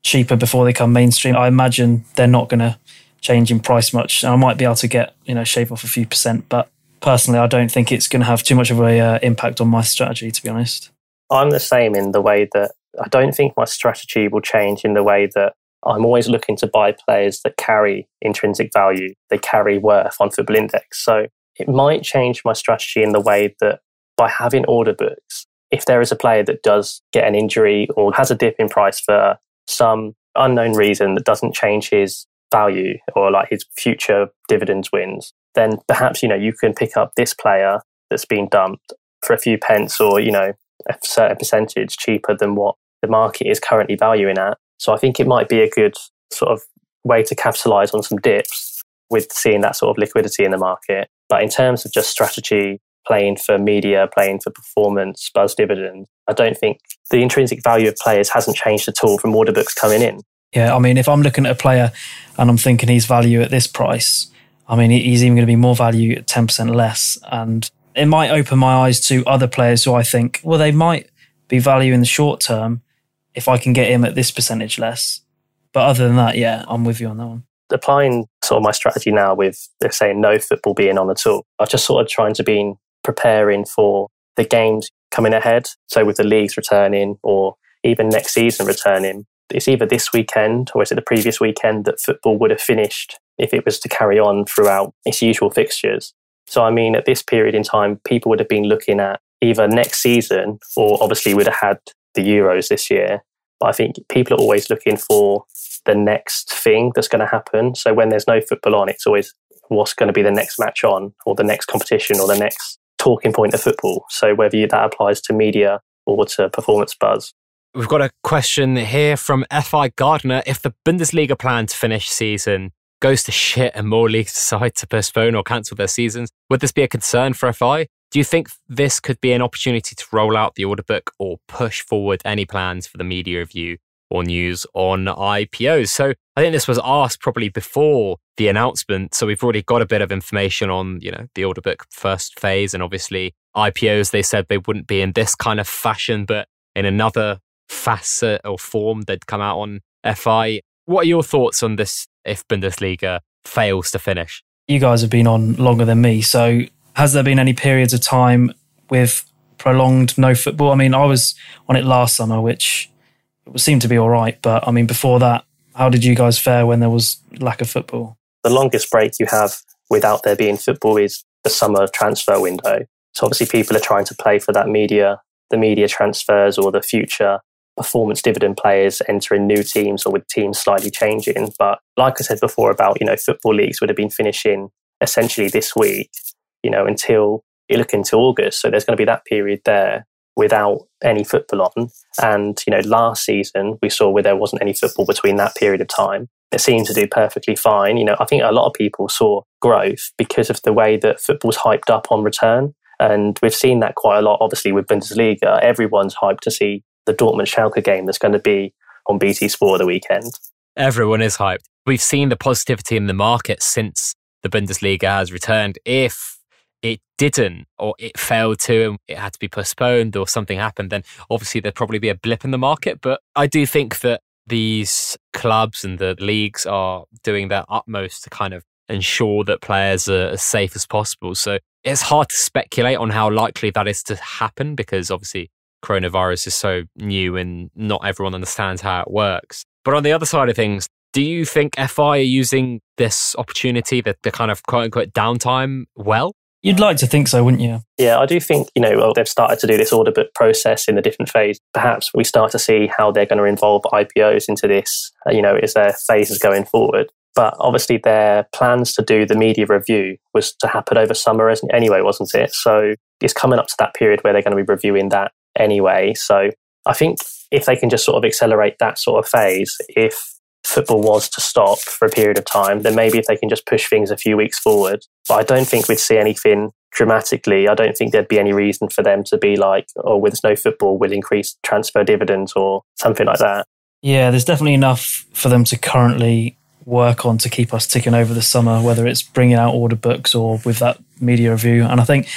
cheaper before they come mainstream, I imagine they're not going to change in price much. I might be able to get you know shave off a few percent, but personally, I don't think it's going to have too much of a uh, impact on my strategy. To be honest, I'm the same in the way that I don't think my strategy will change in the way that I'm always looking to buy players that carry intrinsic value, they carry worth on Football Index. So it might change my strategy in the way that by having order books, if there is a player that does get an injury or has a dip in price for some unknown reason that doesn't change his value or like his future dividends wins, then perhaps, you know, you can pick up this player that's been dumped for a few pence or, you know, a certain percentage cheaper than what the market is currently valuing at. So I think it might be a good sort of way to capitalize on some dips with seeing that sort of liquidity in the market. But in terms of just strategy playing for media, playing for performance, buzz dividends. I don't think the intrinsic value of players hasn't changed at all from order books coming in. Yeah, I mean, if I'm looking at a player and I'm thinking he's value at this price, I mean, he's even going to be more value at 10% less. And it might open my eyes to other players who I think, well, they might be value in the short term if I can get him at this percentage less. But other than that, yeah, I'm with you on that one. Applying sort of my strategy now with, saying no football being on at all, I'm just sort of trying to be preparing for the games coming ahead. So with the leagues returning or even next season returning, it's either this weekend or is it the previous weekend that football would have finished if it was to carry on throughout its usual fixtures. So, I mean, at this period in time, people would have been looking at either next season or obviously would have had the Euros this year. But I think people are always looking for the next thing that's going to happen. So, when there's no football on, it's always what's going to be the next match on or the next competition or the next talking point of football. So whether that applies to media or to performance buzz. We've got a question here from FI Gardner. If the Bundesliga plan to finish season goes to shit and more leagues decide to postpone or cancel their seasons, would this be a concern for FI? Do you think this could be an opportunity to roll out the order book or push forward any plans for the media review or news on IPOs. So I think this was asked probably before the announcement. So we've already got a bit of information on, you know, the order book first phase. And obviously IPOs, they said they wouldn't be in this kind of fashion, but in another facet or form they'd come out on FI. What are your thoughts on this if Bundesliga fails to finish? You guys have been on longer than me. So has there been any periods of time with prolonged no football? I mean, I was on it last summer, which it seemed to be all right. But I mean, before that, how did you guys fare when there was lack of football? The longest break you have without there being football is the summer transfer window. So obviously, people are trying to play for that media, the media transfers or the future performance dividend players entering new teams or with teams slightly changing. But like I said before about, you know, football leagues would have been finishing essentially this week, you know, until you look into August. So there's going to be that period there without any football on. And, you know, last season we saw where there wasn't any football between that period of time. It seemed to do perfectly fine. You know, I think a lot of people saw growth because of the way that football's hyped up on return. And we've seen that quite a lot, obviously, with Bundesliga. Everyone's hyped to see the Dortmund Schalke game that's going to be on BT Sport the weekend. Everyone is hyped. We've seen the positivity in the market since the Bundesliga has returned. If it didn't or it failed to and it had to be postponed or something happened, then obviously there'd probably be a blip in the market. But I do think that these clubs and the leagues are doing their utmost to kind of ensure that players are as safe as possible. So it's hard to speculate on how likely that is to happen because obviously coronavirus is so new and not everyone understands how it works. But on the other side of things, do you think FI are using this opportunity, the, the kind of quote unquote downtime, well? You'd like to think so, wouldn't you? Yeah, I do think, you know, they've started to do this order book process in the different phase. Perhaps we start to see how they're going to involve IPOs into this, uh, you know, as their phases going forward. But obviously, their plans to do the media review was to happen over summer anyway, wasn't it? So it's coming up to that period where they're going to be reviewing that anyway. So I think if they can just sort of accelerate that sort of phase, if football was to stop for a period of time, then maybe if they can just push things a few weeks forward. But I don't think we'd see anything dramatically. I don't think there'd be any reason for them to be like, oh, with no football, we'll increase transfer dividends or something like that. Yeah, there's definitely enough for them to currently work on to keep us ticking over the summer, whether it's bringing out order books or with that media review. And I think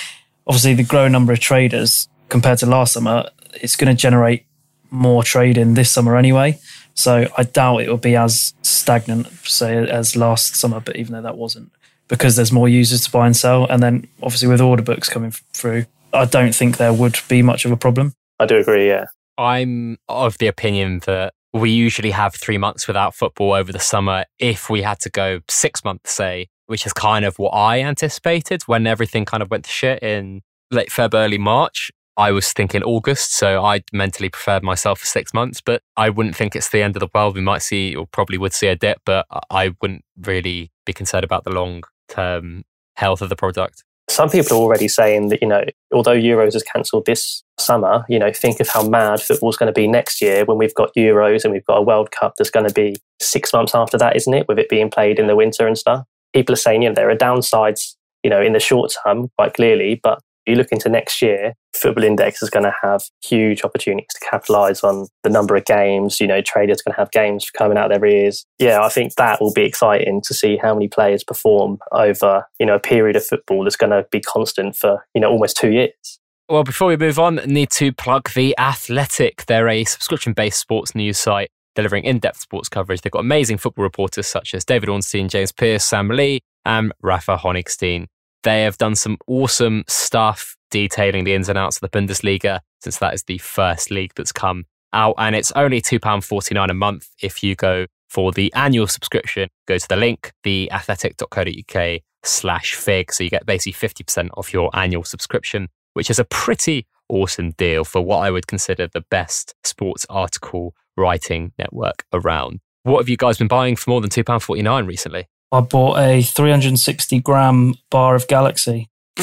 obviously the growing number of traders compared to last summer, it's going to generate more trading this summer anyway. So I doubt it will be as stagnant, say, as last summer. But even though that wasn't, because there's more users to buy and sell, and then obviously with order books coming through, I don't think there would be much of a problem. I do agree. Yeah, I'm of the opinion that we usually have three months without football over the summer. If we had to go six months, say, which is kind of what I anticipated when everything kind of went to shit in late Feb, early March. I was thinking August, so I mentally prepared myself for six months, but I wouldn't think it's the end of the world. We might see, or probably would see a dip, but I wouldn't really be concerned about the long term health of the product. Some people are already saying that, you know, although Euros is cancelled this summer, you know, think of how mad football's going to be next year when we've got Euros and we've got a World Cup that's going to be six months after that, isn't it? With it being played in the winter and stuff. People are saying, you know, there are downsides, you know, in the short term, quite clearly, but you look into next year, Football Index is going to have huge opportunities to capitalize on the number of games. You know, traders going to have games coming out their ears. Yeah, I think that will be exciting to see how many players perform over, you know, a period of football that's going to be constant for, you know, almost two years. Well, before we move on, need to plug The Athletic. They're a subscription based sports news site delivering in depth sports coverage. They've got amazing football reporters such as David Ornstein, James Pearce, Sam Lee, and Rafa Honigstein. They have done some awesome stuff detailing the ins and outs of the Bundesliga, since that is the first league that's come out. And it's only £2.49 a month if you go for the annual subscription. Go to the link, theathletic.co.uk slash fig. So you get basically 50% off your annual subscription, which is a pretty awesome deal for what I would consider the best sports article writing network around. What have you guys been buying for more than £2.49 recently? I bought a 360 gram bar of Galaxy.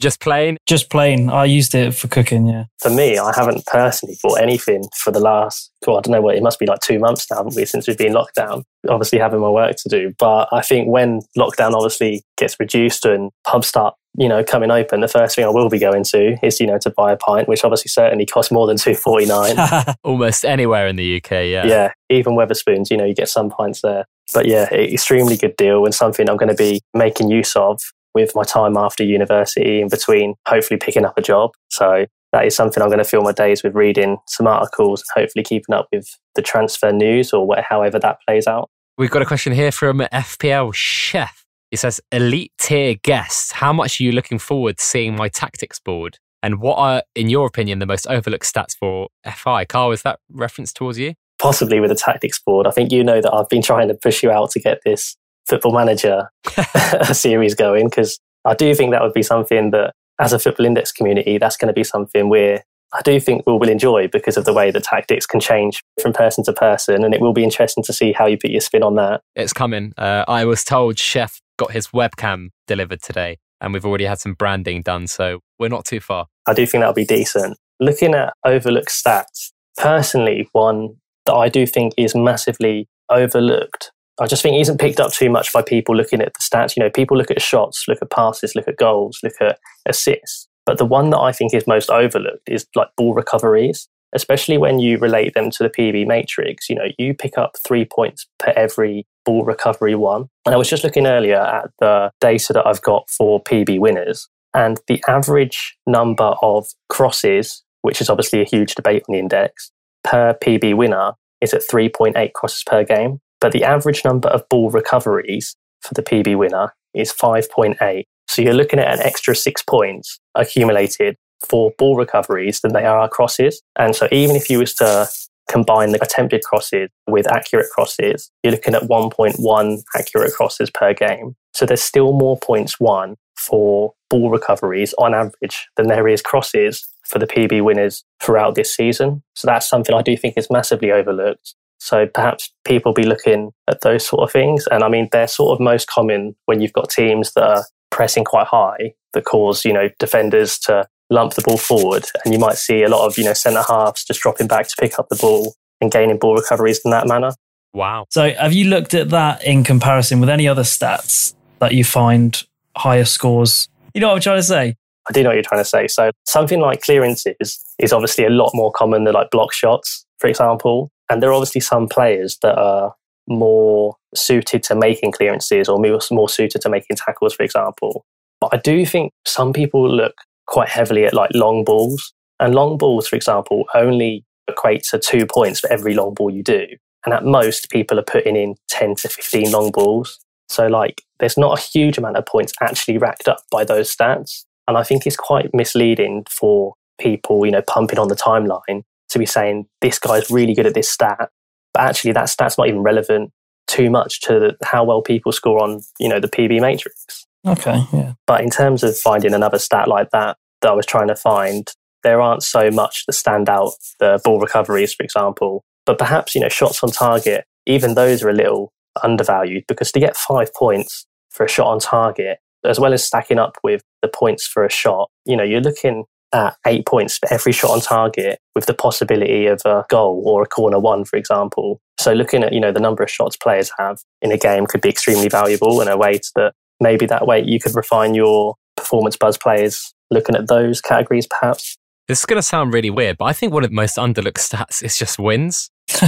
Just plain? Just plain. I used it for cooking, yeah. For me, I haven't personally bought anything for the last, well, I don't know what, it must be like two months now, haven't we, since we've been locked down. Obviously, having my work to do. But I think when lockdown obviously gets reduced and pubs start you know, coming open, the first thing I will be going to is, you know, to buy a pint, which obviously certainly costs more than two forty nine. Almost anywhere in the UK, yeah. Yeah, even Wetherspoons, you know, you get some pints there. But yeah, extremely good deal and something I'm going to be making use of with my time after university in between, hopefully picking up a job. So that is something I'm going to fill my days with reading some articles and hopefully keeping up with the transfer news or whatever, however that plays out. We've got a question here from FPL Chef. He says, Elite tier guests, how much are you looking forward to seeing my tactics board? And what are, in your opinion, the most overlooked stats for FI? Karl, is that reference towards you? Possibly with the tactics board. I think you know that I've been trying to push you out to get this football manager series going because I do think that would be something that, as a football index community, that's going to be something we're I do think we will enjoy because of the way the tactics can change from person to person. And it will be interesting to see how you put your spin on that. It's coming. Uh, I was told Chef got his webcam delivered today and we've already had some branding done. So we're not too far. I do think that'll be decent. looking at Overlook stats, personally, one that I do think is massively overlooked. I just think isn't picked up too much by people looking at the stats. You know, people look at shots, look at passes, look at goals, look at assists. But the one that I think is most overlooked is like ball recoveries, especially when you relate them to the PB matrix. You know, you pick up three points per every ball recovery one. And I was just looking earlier at the data that I've got for PB winners, and the average number of crosses, which is obviously a huge debate on the index, per PB winner is at 3.8 crosses per game. But the average number of ball recoveries for the PB winner is 5.8. So you're looking at an extra six points accumulated for ball recoveries than they are crosses. And so even if you was to combine the attempted crosses with accurate crosses, you're looking at 1.1 accurate crosses per game. So there's still more points won for ball recoveries on average than there is crosses for the PB winners throughout this season. So that's something I do think is massively overlooked. So perhaps people be looking at those sort of things. And I mean, they're sort of most common when you've got teams that are pressing quite high that cause, you know, defenders to lump the ball forward. And you might see a lot of, you know, centre halves just dropping back to pick up the ball and gaining ball recoveries in that manner. Wow. So have you looked at that in comparison with any other stats that you find higher scores? You know what I'm trying to say? I do know what you're trying to say. So something like clearances is obviously a lot more common than like block shots, for example. And there are obviously some players that are more suited to making clearances or more, suited to making tackles, for example. But I do think some people look quite heavily at like long balls. And long balls, for example, only equate to two points for every long ball you do. And at most, people are putting in 10 to 15 long balls. So, like, there's not a huge amount of points actually racked up by those stats. And I think it's quite misleading for people, you know, pumping on the timeline to be saying this guy's really good at this stat. But actually, that stat's not even relevant too much to the, how well people score on, you know, the PB matrix. Okay, yeah. But in terms of finding another stat like that that I was trying to find, there aren't so much that stand out. The ball recoveries, for example, but perhaps you know shots on target. Even those are a little undervalued because to get five points for a shot on target, as well as stacking up with the points for a shot, you know you're looking at eight points for every shot on target with the possibility of a goal or a corner one, for example. So looking at, you know, the number of shots players have in a game could be extremely valuable in a way that maybe that way you could refine your performance buzz players looking at those categories perhaps. This is going to sound really weird, but I think one of the most underlooked stats is just wins.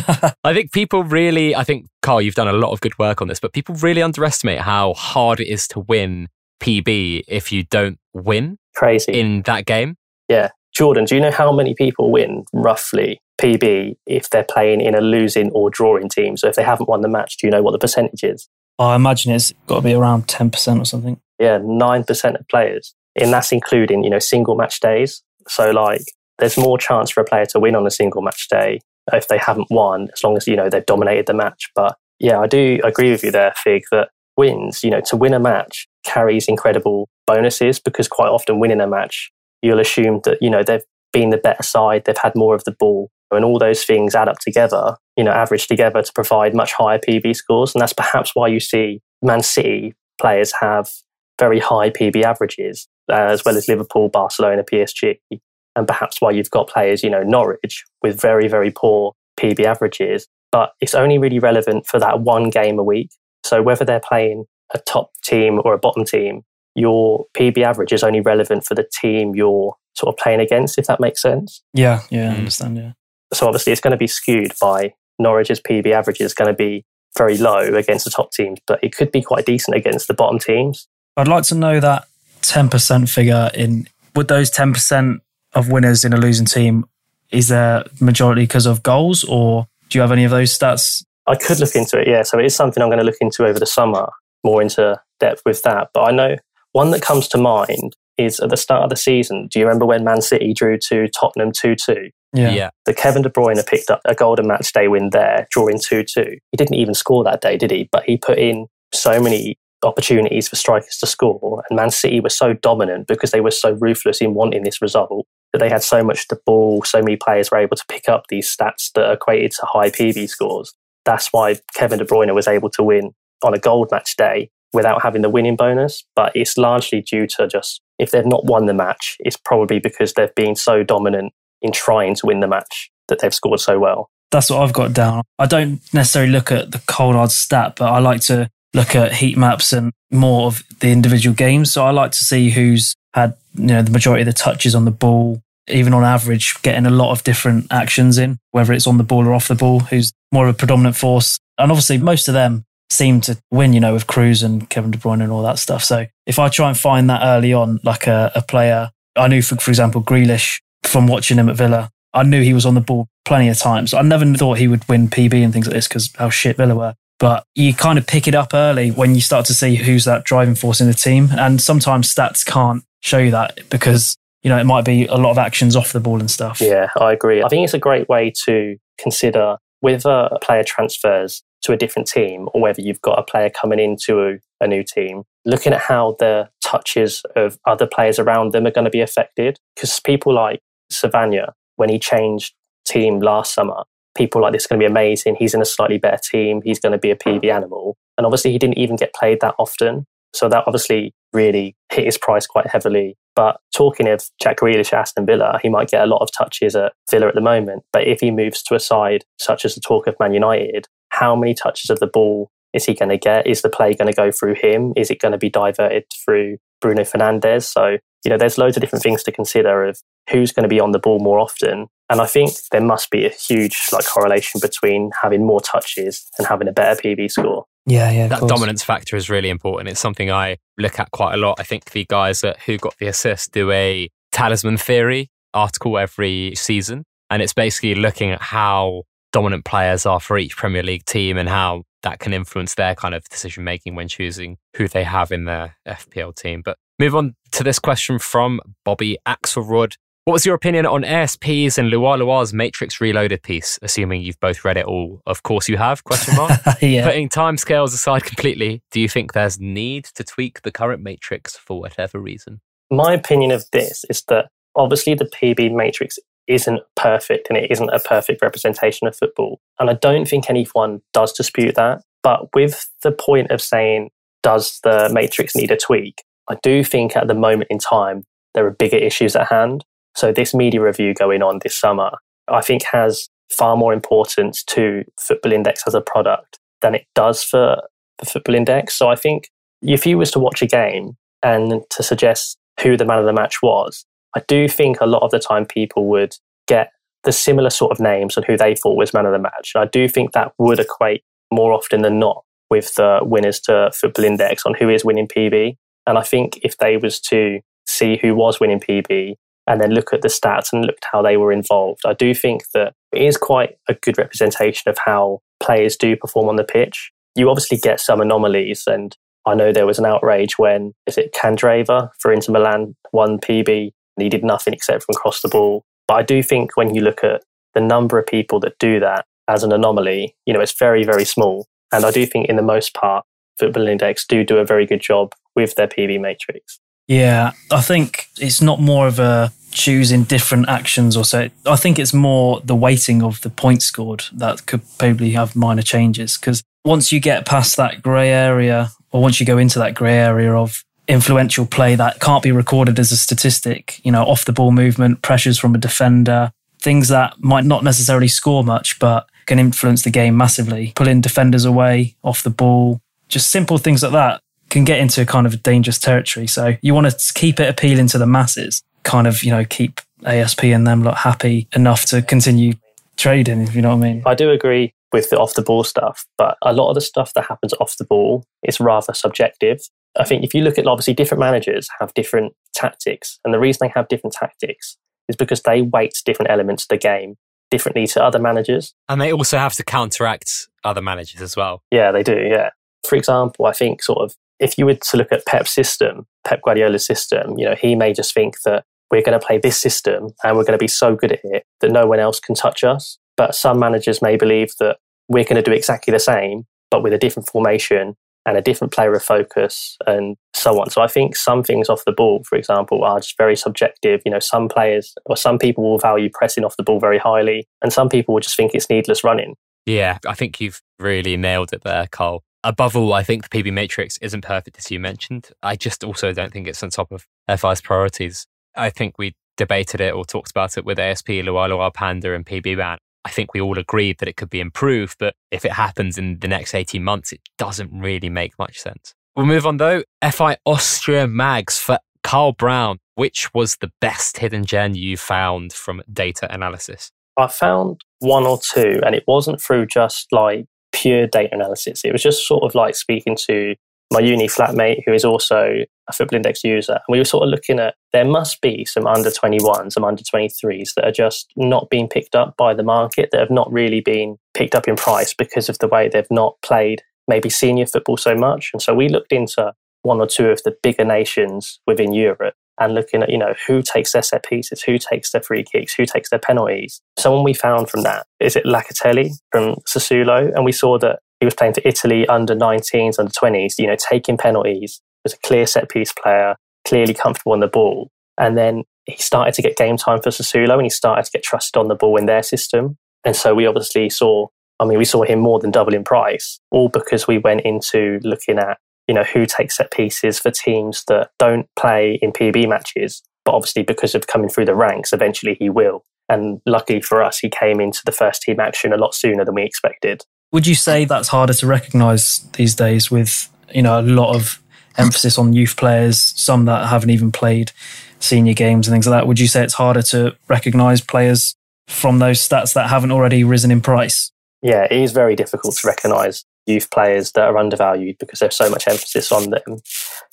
I think people really, I think, Karl, you've done a lot of good work on this, but people really underestimate how hard it is to win PB if you don't win Crazy. in that game. Yeah. Jordan, do you know how many people win roughly PB if they're playing in a losing or drawing team? So if they haven't won the match, do you know what the percentage is? I imagine it's got to be around 10% or something. Yeah, 9% of players. And that's including, you know, single match days. So like there's more chance for a player to win on a single match day if they haven't won, as long as, you know, they've dominated the match. But yeah, I do agree with you there, Fig, that wins, you know, to win a match carries incredible bonuses because quite often winning a match, you'll assume that, you know, they've been the better side, they've had more of the ball, and all those things add up together, you know, average together to provide much higher PB scores. And that's perhaps why you see Man City players have very high PB averages, uh, as well as Liverpool, Barcelona, PSG. And perhaps why you've got players, you know, Norwich with very, very poor PB averages. But it's only really relevant for that one game a week. So whether they're playing a top team or a bottom team, your PB average is only relevant for the team you're sort of playing against, if that makes sense. Yeah, yeah, I mm. understand. Yeah. So obviously it's going to be skewed by Norwich's PB average is going to be very low against the top teams, but it could be quite decent against the bottom teams. I'd like to know that 10% figure in would those 10% of winners in a losing team is there majority because of goals or do you have any of those stats? I could look into it, yeah. So it is something I'm going to look into over the summer, more into depth with that. But I know one that comes to mind is at the start of the season. Do you remember when Man City drew to Tottenham 2 2? Yeah. yeah. The Kevin De Bruyne picked up a golden match day win there, drawing 2 2. He didn't even score that day, did he? But he put in so many opportunities for strikers to score. And Man City were so dominant because they were so ruthless in wanting this result that they had so much the ball, so many players were able to pick up these stats that equated to high PB scores. That's why Kevin De Bruyne was able to win on a gold match day without having the winning bonus. But it's largely due to just if they've not won the match, it's probably because they've been so dominant in trying to win the match that they've scored so well. That's what I've got down. I don't necessarily look at the cold hard stat, but I like to look at heat maps and more of the individual games. So I like to see who's had you know the majority of the touches on the ball, even on average, getting a lot of different actions in, whether it's on the ball or off the ball, who's more of a predominant force. And obviously, most of them seem to win, you know, with Kroos and Kevin De Bruyne and all that stuff. So if I try and find that early on, like a, a player, I knew, for, for example, Grealish from watching him at Villa, I knew he was on the ball plenty of times. I never thought he would win PB and things like this because how shit Villa were. But you kind of pick it up early when you start to see who's that driving force in the team. And sometimes stats can't show you that because, you know, it might be a lot of actions off the ball and stuff. Yeah, I agree. I think it's a great way to consider whether a player transfers to a different team or whether you've got a player coming into a, a new team, looking at how the touches of other players around them are going to be affected. Because people like Savannah, when he changed team last summer, people like this are going to be amazing. He's in a slightly better team. He's going to be a PB animal. And obviously, he didn't even get played that often. So that obviously really hit his price quite heavily. But talking of Jack Grealish Aston Villa, he might get a lot of touches at Villa at the moment. But if he moves to a side such as the talk of Man United, how many touches of the ball is he going to get? Is the play going to go through him? Is it going to be diverted through Bruno Fernandes? So, you know, there's loads of different things to consider of who's going to be on the ball more often. And I think there must be a huge like correlation between having more touches and having a better PB score. Yeah, yeah. That dominance factor is really important. It's something I look at quite a lot. I think the guys that who got the assist do a talisman theory article every season. And it's basically looking at how dominant players are for each Premier League team and how that can influence their kind of decision making when choosing who they have in their FPL team. But move on to this question from Bobby Axelrod. What was your opinion on ASP's and Lua Lua's Matrix Reloaded piece? Assuming you've both read it all, of course you have. Question mark. yeah. Putting timescales aside completely, do you think there's need to tweak the current Matrix for whatever reason? My opinion of this is that obviously the PB Matrix isn't perfect and it isn't a perfect representation of football, and I don't think anyone does dispute that. But with the point of saying, does the Matrix need a tweak? I do think at the moment in time there are bigger issues at hand. So this media review going on this summer, I think has far more importance to Football Index as a product than it does for the Football Index. So I think if you was to watch a game and to suggest who the man of the match was, I do think a lot of the time people would get the similar sort of names and who they thought was man of the match. And I do think that would equate more often than not with the winners to Football Index on who is winning PB. And I think if they was to see who was winning PB and then look at the stats and look at how they were involved. I do think that it is quite a good representation of how players do perform on the pitch. You obviously get some anomalies, and I know there was an outrage when is it Candreva for Inter Milan won PB he did nothing except from cross the ball. But I do think when you look at the number of people that do that as an anomaly, you know, it's very, very small. And I do think in the most part, Football Index do do a very good job with their PB matrix. Yeah, I think it's not more of a choosing different actions or so. I think it's more the weighting of the points scored that could probably have minor changes because once you get past that grey area or once you go into that grey area of influential play that can't be recorded as a statistic, you know, off the ball movement, pressures from a defender, things that might not necessarily score much but can influence the game massively, pulling defenders away off the ball, just simple things like that can get into a kind of dangerous territory. So you want to keep it appealing to the masses, kind of, you know, keep ASP and them lot happy enough to continue trading, if you know what I mean. I do agree with the off the ball stuff, but a lot of the stuff that happens off the ball is rather subjective. I think if you look at obviously different managers have different tactics, and the reason they have different tactics is because they weight different elements of the game differently to other managers. And they also have to counteract other managers as well. Yeah, they do. Yeah. For example, I think sort of if you were to look at Pep's system, Pep Guardiola's system, you know, he may just think that we're going to play this system and we're going to be so good at it that no one else can touch us. But some managers may believe that we're going to do exactly the same, but with a different formation and a different player of focus and so on. So I think some things off the ball, for example, are just very subjective. You know, some players or some people will value pressing off the ball very highly, and some people will just think it's needless running. Yeah, I think you've really nailed it there, Cole above all, I think the PB matrix isn't perfect, as you mentioned. I just also don't think it's on top of FI's priorities. I think we debated it or talked about it with ASP, Lualua Panda, and PB Man. I think we all agreed that it could be improved, but if it happens in the next 18 months, it doesn't really make much sense. We'll move on though. FI Austria Mags for Karl Brown. Which was the best hidden gem you found from data analysis? I found one or two, and it wasn't through just like pure data analysis. It was just sort of like speaking to my uni flatmate, who is also a Football Index user. And we were sort of looking at there must be some under 21s, some under 23s that are just not being picked up by the market, that have not really been picked up in price because of the way they've not played maybe senior football so much. And so we looked into one or two of the bigger nations within Europe and looking at, you know, who takes their set pieces, who takes their free kicks, who takes their penalties. Someone we found from that is it Locatelli from Sassuolo. And we saw that he was playing for Italy under 19s, under 20s, you know, taking penalties, was a clear set piece player, clearly comfortable on the ball. And then he started to get game time for Sassuolo and he started to get trusted on the ball in their system. And so we obviously saw, I mean, we saw him more than double in price, all because we went into looking at, you know, who takes set pieces for teams that don't play in PB matches. But obviously, because of coming through the ranks, eventually he will. And luckily for us, he came into the first team action a lot sooner than we expected. Would you say that's harder to recognise these days with, you know, a lot of emphasis on youth players, some that haven't even played senior games and things like that? Would you say it's harder to recognise players from those stats that haven't already risen in price? Yeah, it is very difficult to recognise youth players that are undervalued because there's so much emphasis on them.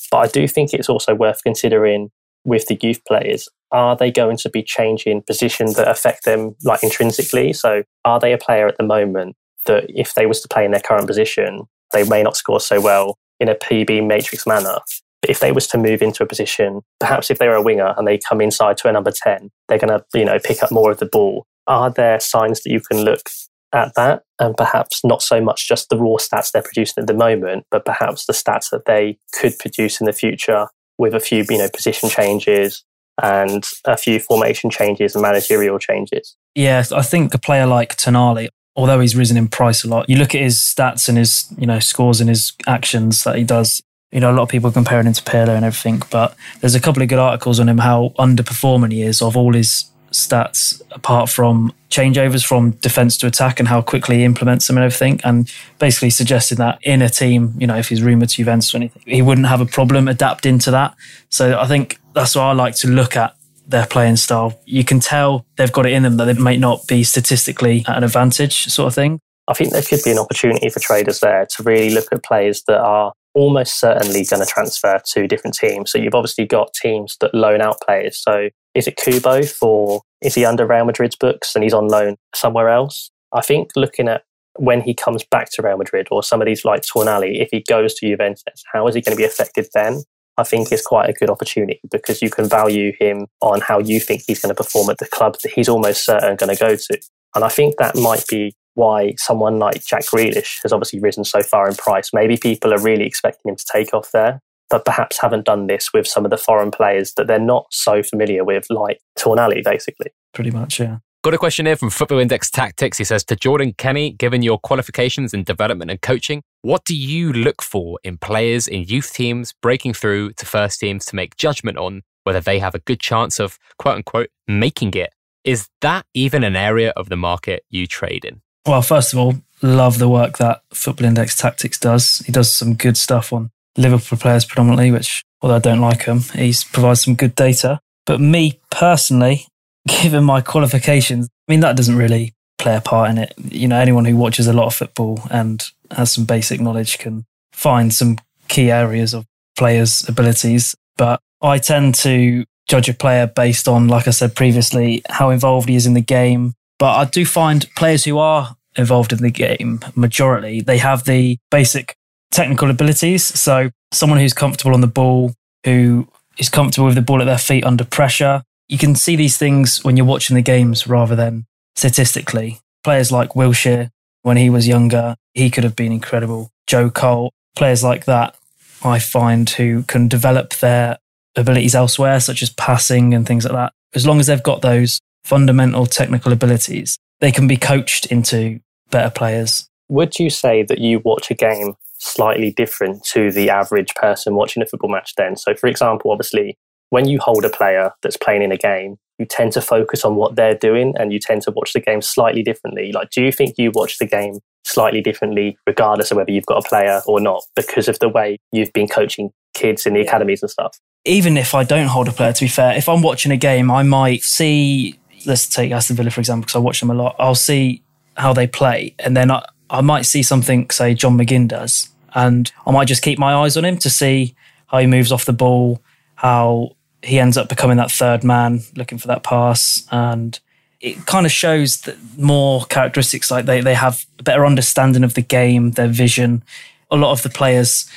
But I do think it's also worth considering with the youth players are they going to be changing positions that affect them like intrinsically so are they a player at the moment that if they was to play in their current position they may not score so well in a pb matrix manner. But if they was to move into a position perhaps if they were a winger and they come inside to a number 10 they're going to you know pick up more of the ball. Are there signs that you can look at that? And perhaps not so much just the raw stats they're producing at the moment but perhaps the stats that they could produce in the future with a few, you know, position changes and a few formation changes and managerial changes. Yes, I think a player like Tonali, although he's risen in price a lot, you look at his stats and his, you know, scores and his actions that he does. You know, a lot of people comparing him to Pirlo and everything, but there's a couple of good articles on him how underperforming he is of all his stats apart from changeovers from defense to attack and how quickly he implements them and everything. And basically suggested that in a team, you know, if he's rumored to Juventus or anything, he wouldn't have a problem adapting to that. So I think that's what I like to look at their playing style. You can tell they've got it in them that they might not be statistically at an advantage, sort of thing. I think there could be an opportunity for traders there to really look at players that are almost certainly going to transfer to different teams. So you've obviously got teams that loan out players. So is it Kubo for is he under Real Madrid's books and he's on loan somewhere else? I think looking at when he comes back to Real Madrid or some of these like Tonali, if he goes to Juventus, how is he going to be affected then? I think is quite a good opportunity because you can value him on how you think he's going to perform at the club that he's almost certain going to go to. And I think that might be why someone like Jack Grealish has obviously risen so far in price. Maybe people are really expecting him to take off there but perhaps haven't done this with some of the foreign players that they're not so familiar with, like Tonali, basically. Pretty much, yeah. Got a question here from Football Index Tactics. He says to Jordan Kenny, given your qualifications in development and coaching, what do you look for in players in youth teams breaking through to first teams to make judgment on whether they have a good chance of quote unquote making it? Is that even an area of the market you trade in? Well, first of all, love the work that Football Index Tactics does. He does some good stuff on Liverpool players predominantly, which although I don't like him, he provides some good data. But me personally, given my qualifications, I mean that doesn't really play a part in it. You know, anyone who watches a lot of football and has some basic knowledge can find some key areas of players' abilities. But I tend to judge a player based on, like I said previously, how involved he is in the game. But I do find players who are involved in the game, majority, they have the basic technical abilities. So someone who's comfortable on the ball, who is comfortable with the ball at their feet under pressure. You can see these things when you're watching the games rather than statistically. Players like Wilshere, when he was younger, he could have been incredible. Joe Cole, players like that, I find who can develop their abilities elsewhere, such as passing and things like that. As long as they've got those fundamental technical abilities, they can be coached into better players. Would you say that you watch a game slightly different to the average person watching a football match then. So, for example, obviously, when you hold a player that's playing in a game, you tend to focus on what they're doing and you tend to watch the game slightly differently. Like, do you think you watch the game slightly differently, regardless of whether you've got a player or not, because of the way you've been coaching kids in the academies and stuff? Even if I don't hold a player, to be fair, if I'm watching a game, I might see, let's take Aston Villa, for example, because I watch them a lot. I'll see how they play. And then I, I might see something, say, John McGinn does. And I might just keep my eyes on him to see how he moves off the ball, how he ends up becoming that third man looking for that pass. And it kind of shows that more characteristics like they, they have a better understanding of the game, their vision. A lot of the players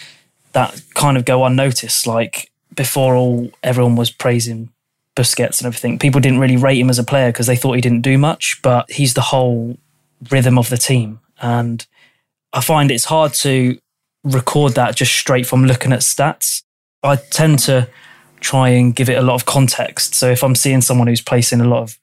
that kind of go unnoticed, like before all everyone was praising Busquets and everything, people didn't really rate him as a player because they thought he didn't do much, but he's the whole rhythm of the team. And I find it's hard to record that just straight from looking at stats. I tend to try and give it a lot of context. So if I'm seeing someone who's placing a lot of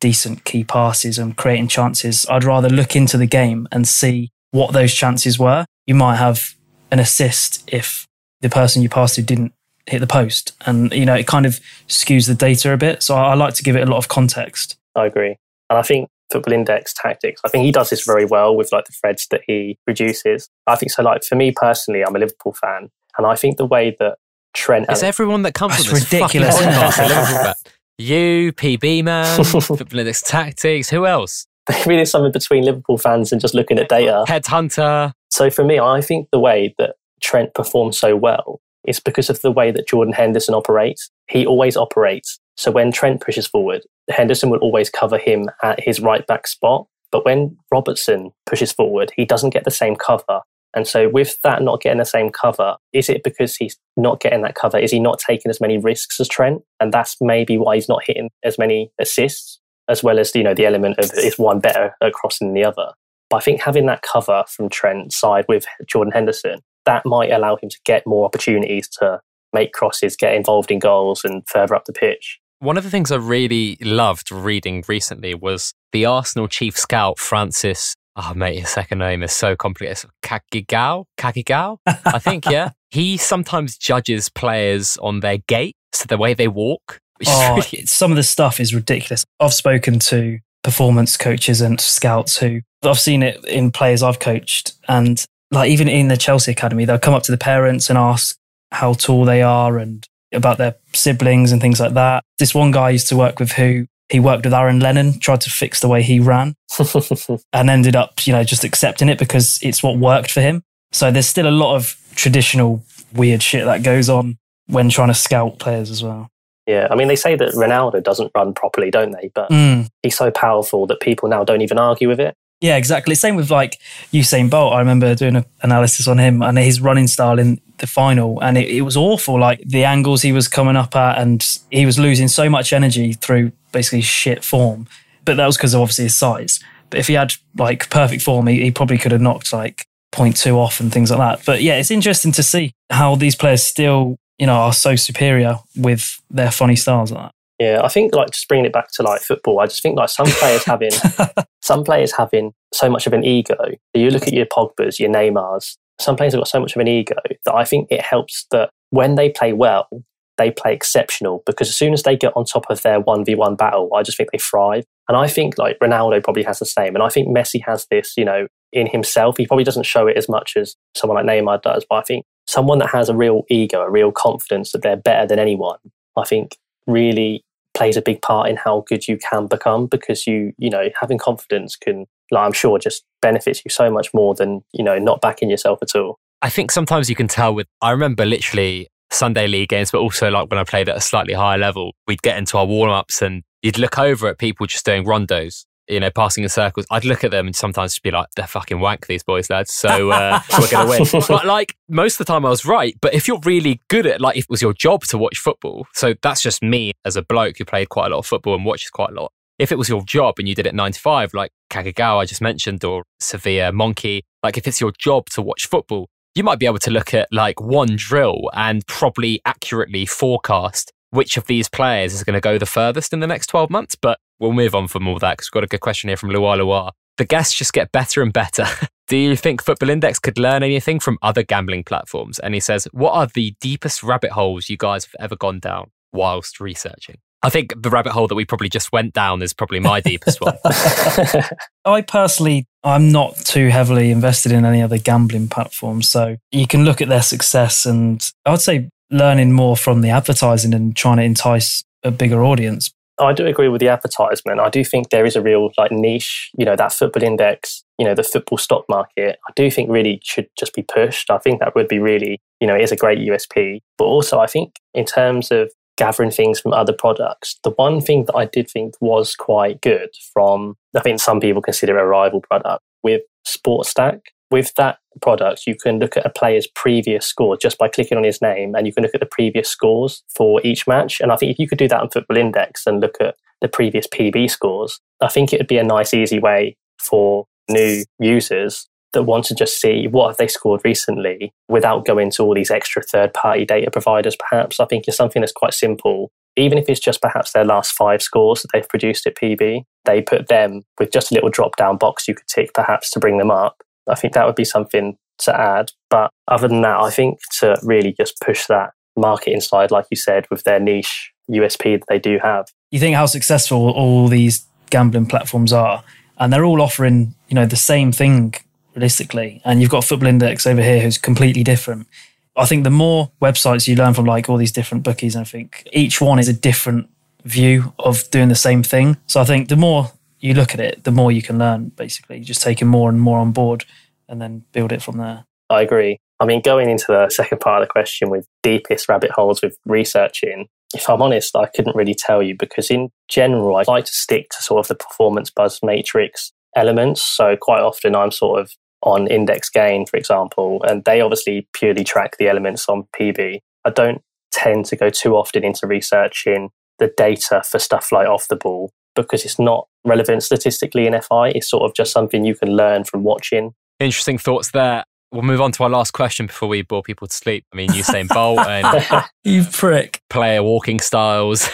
decent key passes and creating chances, I'd rather look into the game and see what those chances were. You might have an assist if the person you passed to didn't hit the post. And, you know, it kind of skews the data a bit. So I, like to give it a lot of context. I agree. And I think Football Index tactics, I think he does this very well with like the threads that he produces. I think so. Like for me personally, I'm a Liverpool fan. And I think the way that Trent. It's everyone that comes That's from this ridiculous, fucking podcast, You, PB man, Football Tactics, who else? Maybe there's something between Liverpool fans and just looking at data. Headhunter. So for me, I think the way that Trent performs so well is because of the way that Jordan Henderson operates. He always operates. So when Trent pushes forward, Henderson will always cover him at his right back spot. But when Robertson pushes forward, he doesn't get the same cover. And so, with that not getting the same cover, is it because he's not getting that cover? Is he not taking as many risks as Trent? And that's maybe why he's not hitting as many assists, as well as you know the element of is one better at crossing than the other. But I think having that cover from Trent's side with Jordan Henderson, that might allow him to get more opportunities to make crosses, get involved in goals, and further up the pitch. One of the things I really loved reading recently was the Arsenal chief scout, Francis. Oh, mate, his second name is so complicated. Cagigao? Cagigao? I think, yeah. he sometimes judges players on their gait, so the way they walk. Which Oh, is really, some of the stuff is ridiculous. I've spoken to performance coaches and scouts who I've seen it in players I've coached, and like even in the Chelsea academy, they'll come up to the parents and ask how tall they are and about their siblings and things like that. This one guy I used to work with who he worked with Aaron Lennon, tried to fix the way he ran, and ended up, you know, just accepting it because it's what worked for him. So there's still a lot of traditional weird shit that goes on when trying to scout players as well. yeah, I mean, they say that Ronaldo doesn't run properly, don't they? But Mm. he's so powerful that people now don't even argue with it. Yeah, exactly. Same with like Usain Bolt. I remember doing an analysis on him and his running style in the final, and it, it was awful. Like the angles he was coming up at, and he was losing so much energy through basically shit form. But that was because of obviously his size. But if he had like perfect form, he, he probably could have knocked like 0.2 off and things like that. But yeah, it's interesting to see how these players still, you know, are so superior with their funny styles like that. Yeah, I think like just bringing it back to like football, I just think like some players having some players having so much of an ego. You look at your Pogba's, your Neymars. Some players have got so much of an ego that I think it helps that when they play well, they play exceptional because as soon as they get on top of their one v one battle, I just think they thrive. And I think like Ronaldo probably has the same, and I think Messi has this, you know, in himself. He probably doesn't show it as much as someone like Neymar does, but I think someone that has a real ego, a real confidence that they're better than anyone, I think really plays a big part in how good you can become because you you know having confidence can like i'm sure just benefits you so much more than you know not backing yourself at all I think sometimes you can tell with, I remember literally Sunday league games, but also like when I played at a slightly higher level, we'd get into our warm ups and you'd look over at people just doing rondos, you know, passing in circles. I'd look at them and sometimes just be like, they're fucking wank, these boys, lads. So uh, we're going to win. But like most of the time I was right. But if you're really good at, like, if it was your job to watch football, so that's just me as a bloke who played quite a lot of football and watches quite a lot. If it was your job and you did it nine to five, like Kagagawa I just mentioned, or Sevilla Monchi, like if it's your job to watch football, you might be able to look at like one drill and probably accurately forecast which of these players is going to go the furthest in the next 12 months. But we'll move on from all that because we've got a good question here from Lua Lua. The guests just get better and better. Do you think Football Index could learn anything from other gambling platforms? And he says, What are the deepest rabbit holes you guys have ever gone down whilst researching? I think the rabbit hole that we probably just went down is probably my deepest one. I personally, I'm not too heavily invested in any other gambling platforms. So you can look at their success and I would say learning more from the advertising and trying to entice a bigger audience. I do agree with the advertisement. I do think there is a real like niche, you know, that football index, you know, the football stock market. I do think really should just be pushed. I think that would be really, you know, it is a great USP. But also I think in terms of gathering things from other products, the one thing that I did think was quite good from I think some people consider a rival product with Sports Stack. with that product, you can look at a player's previous score just by clicking on his name, and you can look at the previous scores for each match. And I think if you could do that on Football Index and look at the previous PB scores, I think it would be a nice, easy way for new users that want to just see what have they scored recently without going to all these extra third party data providers perhaps i think it's something that's quite simple even if it's just perhaps their last five scores that they've produced at pb they put them with just a little drop down box you could tick perhaps to bring them up I think that would be something to add. But other than that, I think to really just push that market inside, like you said, with their niche USP that they do have. You think how successful all these gambling platforms are, and they're all offering, you know, the same thing realistically. And you've got Football Index over here who's completely different. I think the more websites you learn from like all these different bookies, I think each one is a different view of doing the same thing. So I think the more you look at it, the more you can learn, basically, just taking more and more on board and then build it from there. I agree. I mean, going into the second part of the question with deepest rabbit holes with researching, if I'm honest, I couldn't really tell you because in general, I like to stick to sort of the performance buzz matrix elements. So quite often I'm sort of on index gain, for example, and they obviously purely track the elements on PB. I don't tend to go too often into researching the data for stuff like off the ball because it's not relevant statistically in FI. It's sort of just something you can learn from watching. Interesting thoughts there. We'll move on to our last question before we bore people to sleep. I mean, Usain Bolt and you prick player walking styles,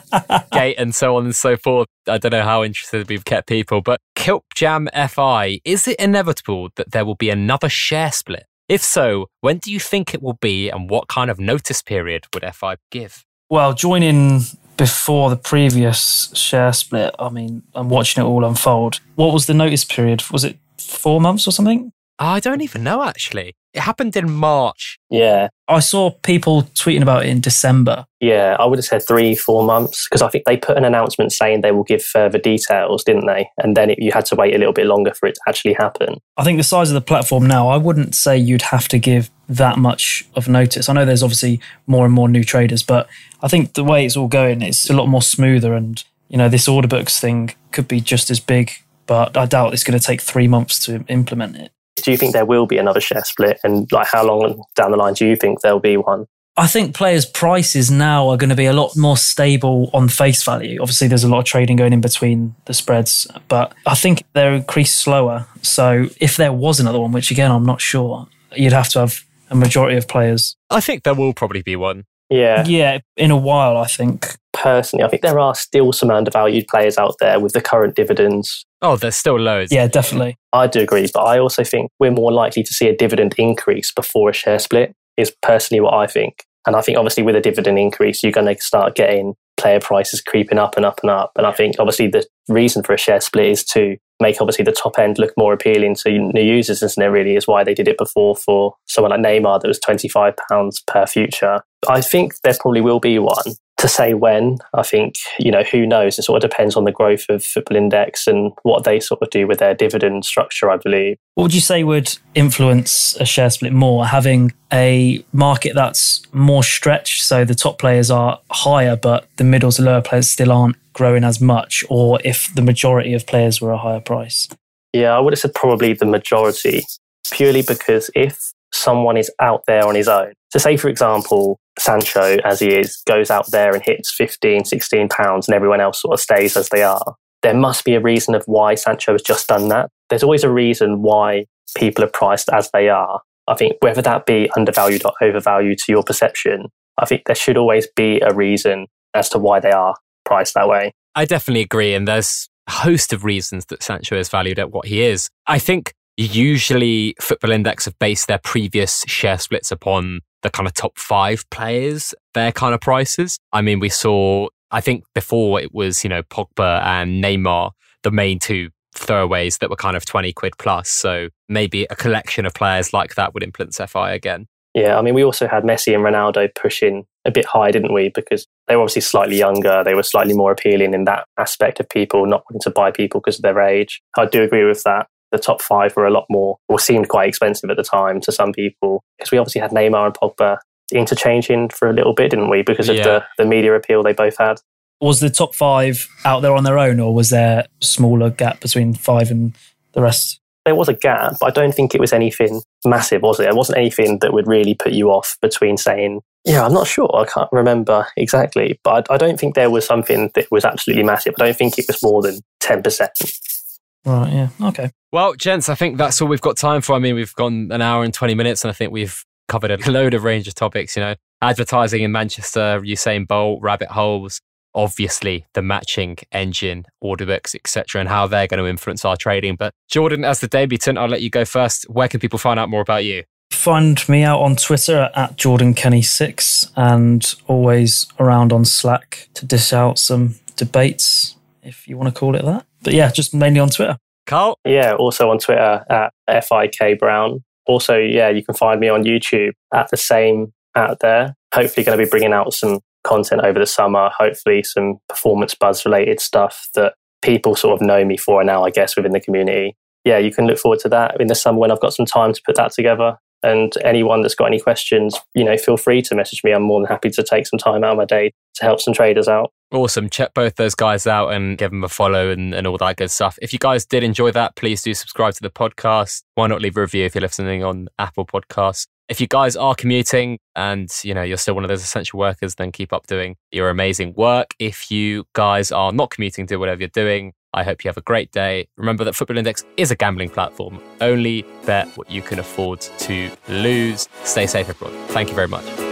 gait, and so on and so forth. I don't know how interested we've kept people, but Kilp Jam FI, is it inevitable that there will be another share split? If so, when do you think it will be, and what kind of notice period would FI give? Well, joining before the previous share split, I mean, I'm watching it all unfold. What was the notice period? Was it four months or something? Oh, I don't even know actually. It happened in March. Yeah. I saw people tweeting about it in December. Yeah, I would have said three, four months because I think they put an announcement saying they will give further details, didn't they? And then it, you had to wait a little bit longer for it to actually happen. I think the size of the platform now, I wouldn't say you'd have to give that much of notice. I know there's obviously more and more new traders, but I think the way it's all going, it's a lot more smoother. And, you know, this order books thing could be just as big, but I doubt it's going to take three months to implement it do you think there will be another share split? And like, how long down the line do you think there'll be one? I think players' prices now are going to be a lot more stable on face value. Obviously, there's a lot of trading going in between the spreads, but I think they're increased slower. So if there was another one, which again, I'm not sure, you'd have to have a majority of players. I think there will probably be one. Yeah. Yeah, in a while, I think. Personally, I think there are still some undervalued players out there with the current dividends Oh, there's still loads. Yeah, definitely. I do agree, but I also think we're more likely to see a dividend increase before a share split, is personally what I think. And I think obviously with a dividend increase, you're going to start getting player prices creeping up and up and up. And I think obviously the reason for a share split is to make obviously the top end look more appealing to new users, isn't it? Really, is why they did it before for someone like Neymar that was twenty five pounds per future. I think there probably will be one, to say when, I think, you know, who knows? It sort of depends on the growth of Football Index and what they sort of do with their dividend structure, I believe. What would you say would influence a share split more? Having a market that's more stretched, so the top players are higher, but the middle to lower players still aren't growing as much, or if the majority of players were a higher price? Yeah, I would have said probably the majority, purely because if someone is out there on his own. So, say, for example, Sancho, as he is, goes out there and hits 15, 16 pounds, and everyone else sort of stays as they are. There must be a reason of why Sancho has just done that. There's always a reason why people are priced as they are. I think whether that be undervalued or overvalued to your perception, I think there should always be a reason as to why they are priced that way. I definitely agree. And there's a host of reasons that Sancho is valued at what he is. I think usually Football Index have based their previous share splits upon the kind of top five players, their kind of prices. I mean, we saw I think before it was, you know, Pogba and Neymar, the main two throwaways that were kind of 20 quid plus. So maybe a collection of players like that would influence FI again. Yeah, I mean, we also had Messi and Ronaldo pushing a bit high, didn't we? Because they were obviously slightly younger. They were slightly more appealing in that aspect of people not wanting to buy people because of their age. I do agree with that. The top five were a lot more, or seemed quite expensive at the time to some people. Because we obviously had Neymar and Pogba interchanging for a little bit, didn't we? Because of Yeah. the, the media appeal they both had. Was the top five out there on their own, or was there a smaller gap between five and the rest? There was a gap, but I don't think it was anything massive, was it? It wasn't anything that would really put you off between saying, yeah, I'm not sure. I can't remember exactly, but I, I don't think there was something that was absolutely massive. I don't think it was more than 10%. Right, yeah. Okay. Well, gents, I think that's all we've got time for. I mean, we've gone an hour and 20 minutes, and I think we've covered a load of range of topics, you know, advertising in Manchester, Usain Bolt, rabbit holes, obviously the matching engine, order books, etc., and how they're going to influence our trading. But Jordan, as the debutant, I'll let you go first. Where can people find out more about you? Find me out on Twitter at Jordan Kenny6 and always around on Slack to dish out some debates, if you want to call it that. But yeah, just mainly on Twitter. Karl? Yeah, also on Twitter at FIK Brown. Also, yeah, you can find me on YouTube at the same out there. Hopefully, going to be bringing out some content over the summer. Hopefully, some performance buzz related stuff that people sort of know me for now, I guess, within the community. Yeah, you can look forward to that in the summer when I've got some time to put that together. And anyone that's got any questions, you know, feel free to message me. I'm more than happy to take some time out of my day to help some traders out. Awesome. Check both those guys out and give them a follow and, and all that good stuff. If you guys did enjoy that, please do subscribe to the podcast. Why not leave a review if you're listening on Apple Podcasts? If you guys are commuting and you know you're still one of those essential workers, then keep up doing your amazing work. If you guys are not commuting, do whatever you're doing. I hope you have a great day. Remember that Football Index is a gambling platform. Only bet what you can afford to lose. Stay safe, everyone. Thank you very much.